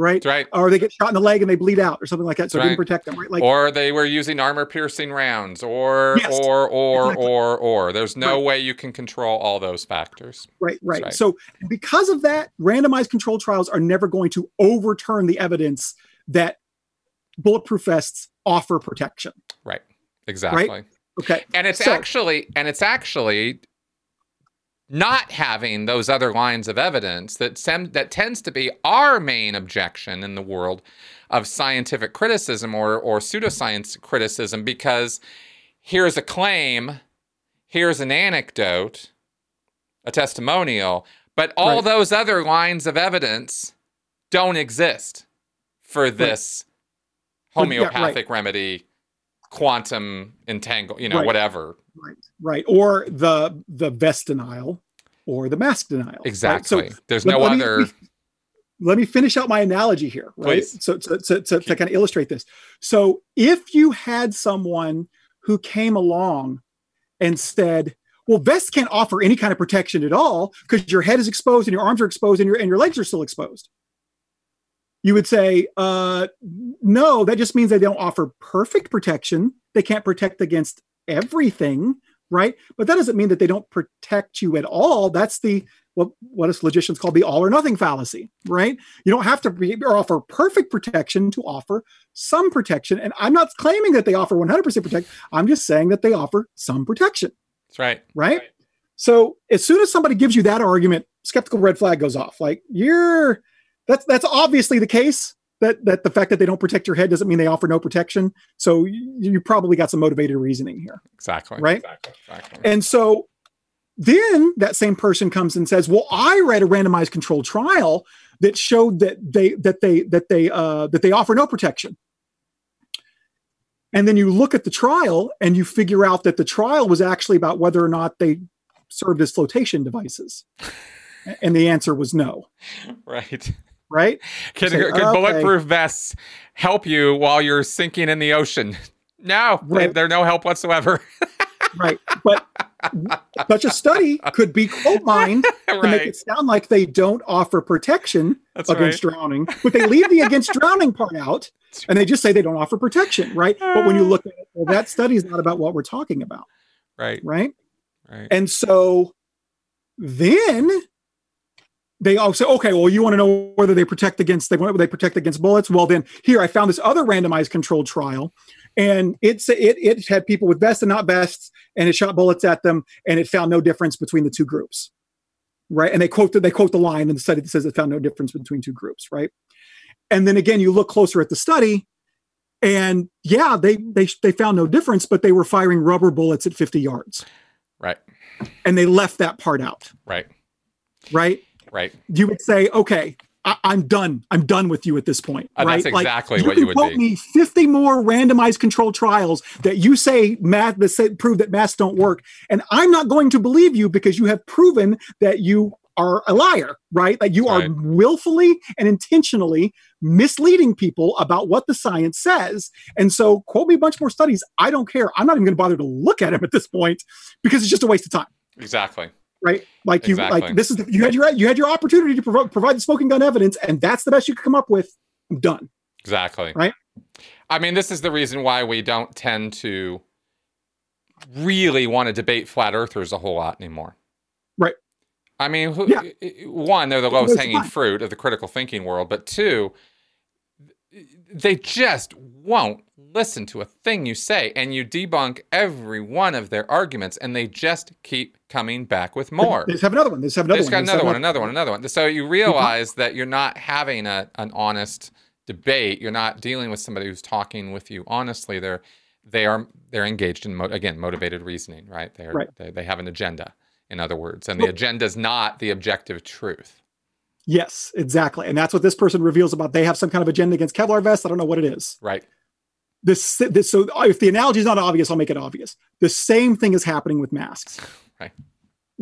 Right. That's right. Or they get shot in the leg and they bleed out, or something like that, so it Right. didn't protect them. Right. Like or they were using armor piercing rounds or Yes, or or exactly. or or there's no Right. way you can control all those factors Right, right. right. So because of that, randomized controlled trials are never going to overturn the evidence that bulletproof vests offer protection. right exactly Right? Okay. and it's So- actually and it's actually not having those other lines of evidence that sem- that tends to be our main objection in the world of scientific criticism or or pseudoscience criticism because here's a claim here's an anecdote a testimonial but all Right. those other lines of evidence don't exist for this Well, yeah, right. homeopathic remedy quantum entangle you know Right. whatever Right. Right. Or the the vest denial or the mask denial. right? exactly So there's let- no let me- other let me finish out my analogy here, right? Please. So to, to kind of illustrate this. So if you had someone who came along and said, well, vests can't offer any kind of protection at all because your head is exposed and your arms are exposed and your and your legs are still exposed. You would say, uh, no, that just means they don't offer perfect protection. They can't protect against everything, right? But that doesn't mean that they don't protect you at all. That's the what what us logicians call the all or nothing fallacy, right? You don't have to be, or offer perfect protection to offer some protection. And I'm not claiming that they offer 100% protect. I'm just saying that they offer some protection, that's right right? So as soon as somebody gives you that argument, skeptical red flag goes off. Like you're that's that's obviously the case. That that the fact that they don't protect your head doesn't mean they offer no protection. So you, you probably got some motivated reasoning here. exactly Right. exactly, exactly. And so then that same person comes and says, "Well, I read a randomized controlled trial that showed that they that they that they uh, that they offer no protection." And then you look at the trial and you figure out that the trial was actually about whether or not they served as flotation devices. And the answer was no, (laughs) right right? Can, Say, can okay. bulletproof vests help you while you're sinking in the ocean? (laughs) No, Right. they're no help whatsoever. (laughs) Right. But such a study could be quote mined to make it sound like they don't offer protection That's against drowning, but they leave the against drowning part out and they just say they don't offer protection, right? But when you look at it, well, that study is not about what we're talking about, Right. right? Right. And so then they all say, okay, well, you want to know whether they protect against they they protect against bullets. Well, then here I found this other randomized controlled trial, and it's it it had people with vests and not vests, and it shot bullets at them, and it found no difference between the two groups, right? And they quote the, they quote the line in the study that says it found no difference between two groups, right? And then again, you look closer at the study, and yeah, they they they found no difference, but they were firing rubber bullets at 50 yards, Right. and they left that part out, Right. right? Right. you would say, okay, I, am done. I'm done with you at this point. Uh, right? That's exactly like, what you you would quote be. me 50 more randomized controlled trials that you say math that say, prove that masks don't work, and I'm not going to believe you because you have proven that you are a liar, right? Like you Right. are willfully and intentionally misleading people about what the science says. And so, quote me a bunch more studies. I don't care. I'm not even going to bother to look at them at this point because it's just a waste of time Exactly. Right? Like you, Exactly. like this is the, you had your you had your opportunity to provo- provide the smoking gun evidence, and that's the best you could come up with. I'm done. Exactly. Right? I mean, this is the reason why we don't tend to really want to debate flat earthers a whole lot anymore. Right. I mean, who, Yeah. one, they're the lowest hanging fruit of the critical thinking world, but two, they just won't listen to a thing you say, and you debunk every one of their arguments, and they just keep coming back with more. They just have another one. They just have another just one. got They just another one, another one, another one. So you mm-hmm. realize that you're not having a, an honest debate. You're not dealing with somebody who's talking with you honestly. They're they are they're engaged in mo- again motivated reasoning, right? They're, Right. They they have an agenda, in other words, and the agenda is not the objective truth. Yes, exactly, and that's what this person reveals about. They have some kind of agenda against Kevlar vests. I don't know what it is. Right. This, this so if the analogy is not obvious, I'll make it obvious. The same thing is happening with masks. Right.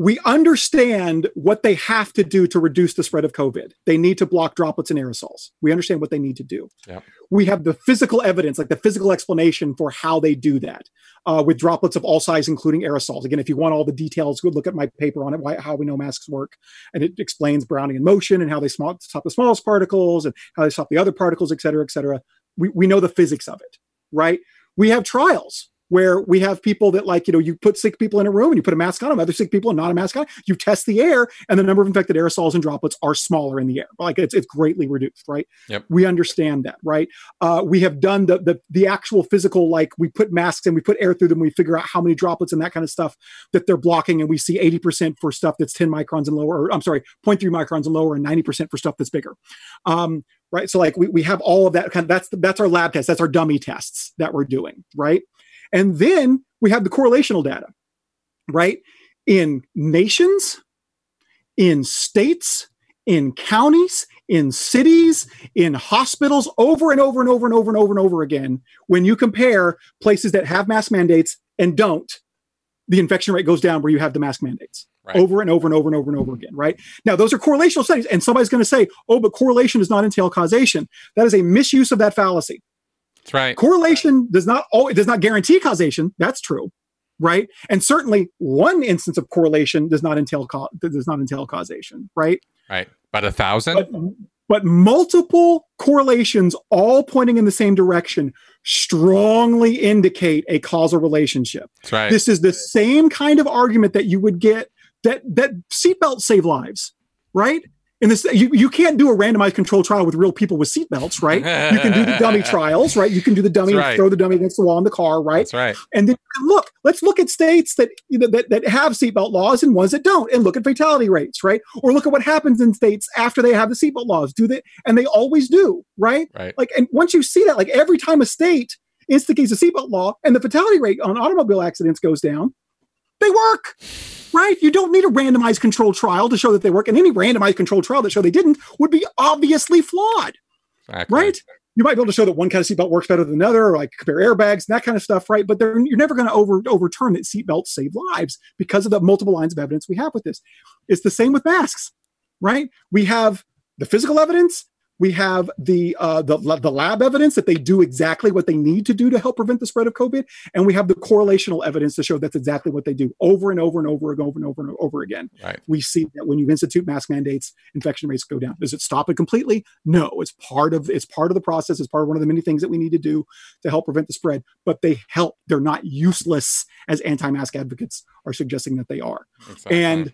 We understand what they have to do to reduce the spread of COVID. They need to block droplets and aerosols. We understand what they need to do. Yep. We have the physical evidence, like the physical explanation for how they do that uh, with droplets of all sizes, including aerosols. Again, if you want all the details, go look at my paper on it, why, how we know masks work. And it explains Browning Brownian motion and how they small, stop the smallest particles and how they stop the other particles, et cetera, et cetera. We, we know the physics of it, right? We have trials where we have people that like you know you put sick people in a room and you put a mask on them other sick people and not a mask on you test the air and the number of infected aerosols and droplets are smaller in the air. Like it's, it's greatly reduced right? Yep. we understand that right? Uh, we have done the, the the actual physical like we put masks and we put air through them we figure out how many droplets and that kind of stuff that they're blocking and we see 80% for stuff that's 10 microns and lower or i'm sorry 0.3 microns and lower and 90% for stuff that's bigger. Um, right? So like we, we have all of that kind of that's the, that's our lab test that's our dummy tests that we're doing right and then we have the correlational data, right? In nations, in states, in counties, in cities, in hospitals, over and over and over and over and over and over again. When you compare places that have mask mandates and don't, the infection rate goes down where you have the mask mandates Right. over and over and over and over and over again, right? Now, those are correlational studies, and somebody's going to say, oh, but correlation does not entail causation. That is a misuse of that fallacy That's right. correlation does not oh, does not guarantee causation that's true right and certainly one instance of correlation does not entail does not entail causation right Right. But a thousand. but but multiple correlations all pointing in the same direction strongly indicate a causal relationship That's right. this is the same kind of argument that you would get that that seatbelts save lives right in this you, you can't do a randomized control trial with real people with seatbelts right you can do the dummy (laughs) trials right you can do the dummy right. throw the dummy against the wall in the car right That's right. and then look let's look at states that, that that have seatbelt laws and ones that don't and look at fatality rates right or look at what happens in states after they have the seatbelt laws do they and they always do right Right. like and once you see that like every time a state instigates a seatbelt law and the fatality rate on automobile accidents goes down they work right? You don't need a randomized control trial to show that they work and any randomized control trial that show they didn't would be obviously flawed Exactly. right? you might be able to show that one kind of seatbelt works better than another or like compare airbags and that kind of stuff right? But you're never going to over overturn that seatbelts save lives because of the multiple lines of evidence we have with this. It's the same with masks right? We have the physical evidence we have the uh, the the lab evidence that they do exactly what they need to do to help prevent the spread of COVID, and we have the correlational evidence to show that's exactly what they do over and over and over and over and over and over again. Right. We see that when you institute mask mandates, infection rates go down. Does it stop it completely? No, it's part of it's part of the process. It's part of one of the many things that we need to do to help prevent the spread. But they help. They're not useless as anti-mask advocates are suggesting that they are. Exactly. And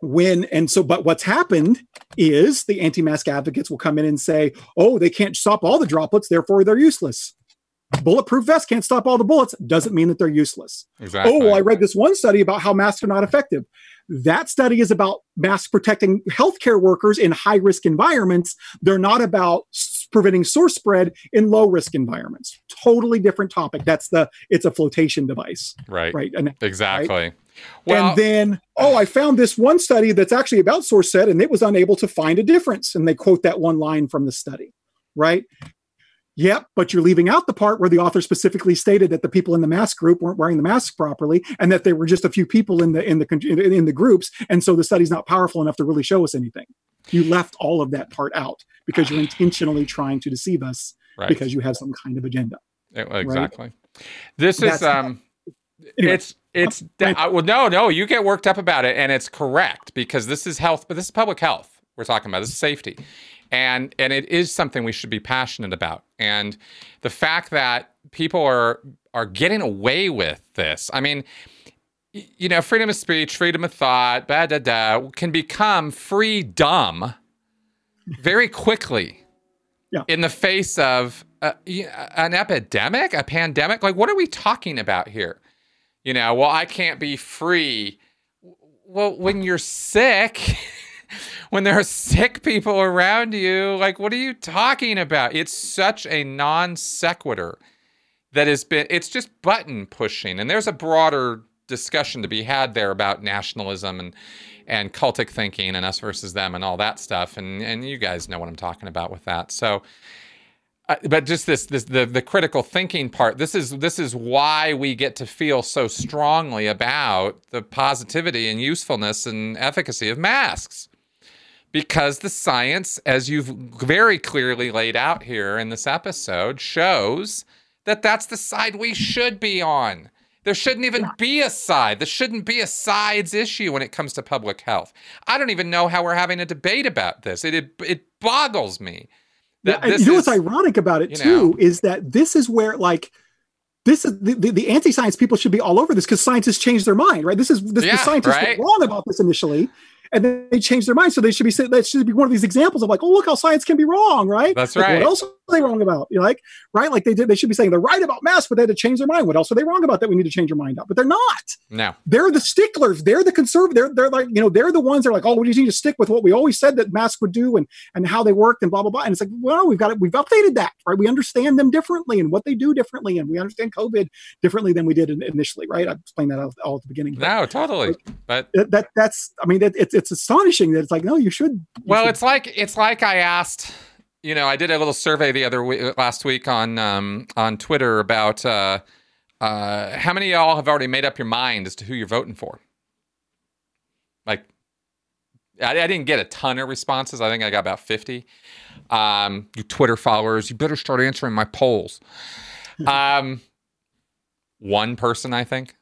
when and so but what's happened is the anti-mask advocates will come in and say oh they can't stop all the droplets therefore they're useless. Bulletproof vests can't stop all the bullets doesn't mean that they're useless. Exactly. oh well i read this one study about how masks are not effective. That study is about masks protecting healthcare workers in high risk environments. They're not about preventing source spread in low risk environments. Totally different topic. That's the it's a flotation device. Right. Right. And, exactly. Right? Well, and then, oh, I found this one study that's actually about source set, and it was unable to find a difference. And they quote that one line from the study, right? Yep, but you're leaving out the part where the author specifically stated that the people in the mask group weren't wearing the masks properly, and that there were just a few people in the in the in the groups, and so the study's not powerful enough to really show us anything. You left all of that part out because you're intentionally trying to deceive us right. because you have some kind of agenda. Exactly. Right? This That's, is um, anyway, it's it's uh, well, no, no, you get worked up about it, and it's correct because this is health, but this is public health we're talking about. This is safety and and it is something we should be passionate about and the fact that people are are getting away with this i mean you know freedom of speech freedom of thought da da da can become free dumb very quickly yeah. in the face of uh, an epidemic a pandemic like what are we talking about here you know well i can't be free well when you're sick (laughs) when there are sick people around you. Like, what are you talking about? It's such a non sequitur that has been, it's just button pushing. And there's a broader discussion to be had there about nationalism and, and cultic thinking and us versus them and all that stuff. And, and you guys know what I'm talking about with that. So, uh, but just this this the the critical thinking part this is this is why we get to feel so strongly about the positivity and usefulness and efficacy of masks because the science, as you've very clearly laid out here in this episode, shows that that's the side we should be on. There shouldn't even be a side. There shouldn't be a sides issue when it comes to public health. I don't even know how we're having a debate about this. It it, it boggles me. That yeah, you know what's ironic about it too know, is that this is where like this is the, the, the, anti-science people should be all over this because scientists changed their mind, right? This is this, yeah, the scientists right? were wrong about this initially, and then they change their mind. So they should be that should be one of these examples of like, oh look how science can be wrong, right? That's like, right. What else they wrong about? You know, like right, like they did. They should be saying they're right about masks, but they had to change their mind. What else are they wrong about that we need to change our mind out? But they're not. No, they're the sticklers. They're the conservative. They're they're like you know they're the ones that are like, oh, we just need to stick with what we always said that masks would do and and how they worked and blah blah blah. And it's like, well, we've got it. We've updated that, right? We understand them differently and what they do differently, and we understand COVID differently than we did initially, right? I explained that all, all at the beginning. No, totally. But that that's I mean, it, it's it's astonishing that it's like, no, you should. You well, should. it's like it's like I asked. You know, I did a little survey the other week, last week on um, on Twitter about uh, uh, how many of y'all have already made up your mind as to who you're voting for. Like, I, I didn't get a ton of responses. I think I got about fifty. Um, you Twitter followers, you better start answering my polls. (laughs) Um, one person, I think,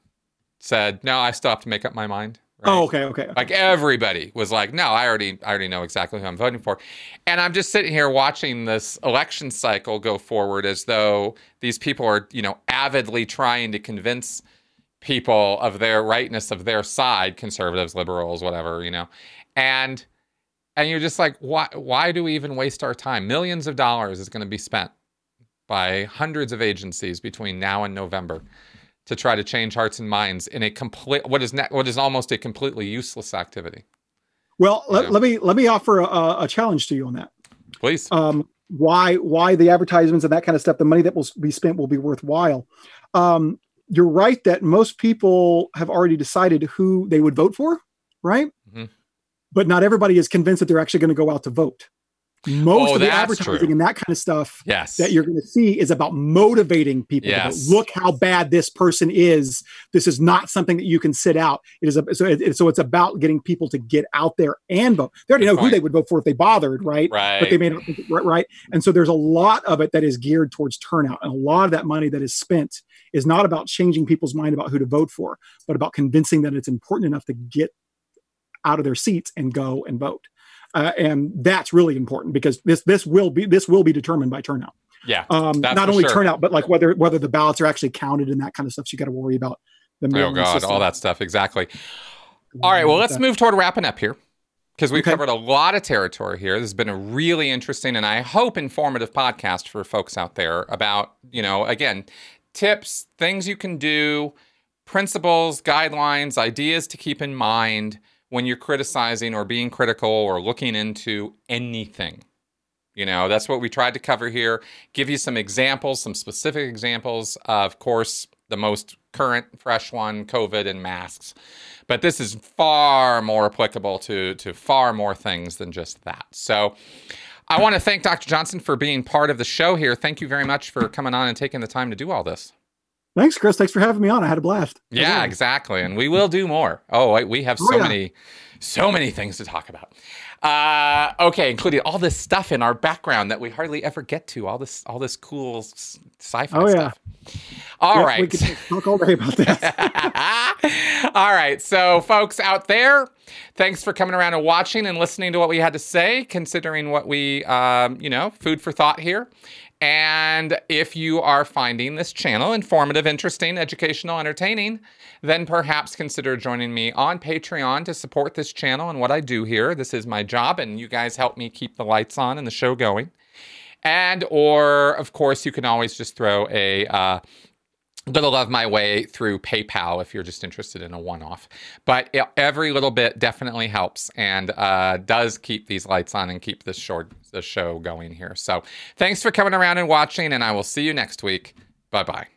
said, "No, I still have to make up my mind." Oh, right? Oh, okay, okay, Like everybody was like, "No, I already, I already know exactly who I'm voting for," and I'm just sitting here watching this election cycle go forward as though these people are, you know, avidly trying to convince people of their rightness of their side, conservatives, liberals, whatever, you know, and and you're just like, why? Why do we even waste our time? Millions of dollars is going to be spent by hundreds of agencies between now and November to try to change hearts and minds in a complete what is ne- what is almost a completely useless activity. Well, let, let, me let me offer a, a, challenge to you on that. Please. Um, why why the advertisements and that kind of stuff, the money that will be spent will be worthwhile. Um, you're right that most people have already decided who they would vote for, right? Mm-hmm. But not everybody is convinced that they're actually going to go out to vote most oh, of the advertising true. and that kind of stuff yes. that you're going to see is about motivating people yes. look how bad this person is. This is not something that you can sit out. It is a, so, it, so it's about getting people to get out there and vote. They already know who they would vote for if they bothered right? Right but they may not think it, right, right? And so there's a lot of it that is geared towards turnout and a lot of that money that is spent is not about changing people's mind about who to vote for but about convincing that it's important enough to get out of their seats and go and vote uh, and that's really important because this this will be this will be determined by turnout. Yeah, um, not only sure. turnout, but like whether whether the ballots are actually counted and that kind of stuff. So you got to worry about the oh god, system. all that stuff exactly. All right, well, let's move toward wrapping up here because we've okay. covered a lot of territory here. This has been a really interesting and I hope informative podcast for folks out there about you know again tips, things you can do, principles, guidelines, ideas to keep in mind when you're criticizing or being critical or looking into anything. You know, that's what we tried to cover here. Give you some examples, some specific examples. Of course, the most current, fresh one, COVID and masks. But this is far more applicable to to far more things than just that. So. I want to thank Dr. Johnson for being part of the show here. Thank you very much for coming on and taking the time to do all this. Thanks, Chris. Thanks for having me on. I had a blast. Yeah, exactly. And we will do more. Oh, we have so oh, yeah. many, so many things to talk about. Uh, okay, including all this stuff in our background that we hardly ever get to. All this, all this cool sci-fi oh, stuff. Yeah. All yep, right. We could talk all day about that. (laughs) all right. So, folks out there, thanks for coming around and watching and listening to what we had to say, considering what we, um, you know, food for thought here. And if you are finding this channel informative, interesting, educational, entertaining, then perhaps consider joining me on Patreon to support this channel and what I do here. This is my job, and you guys help me keep the lights on and the show going. And, or, of course, you can always just throw a uh, little love my way through PayPal if you're just interested in a one off. But it, every little bit definitely helps and uh, does keep these lights on and keep this short, the show going here. So thanks for coming around and watching, and I will see you next week. Bye bye.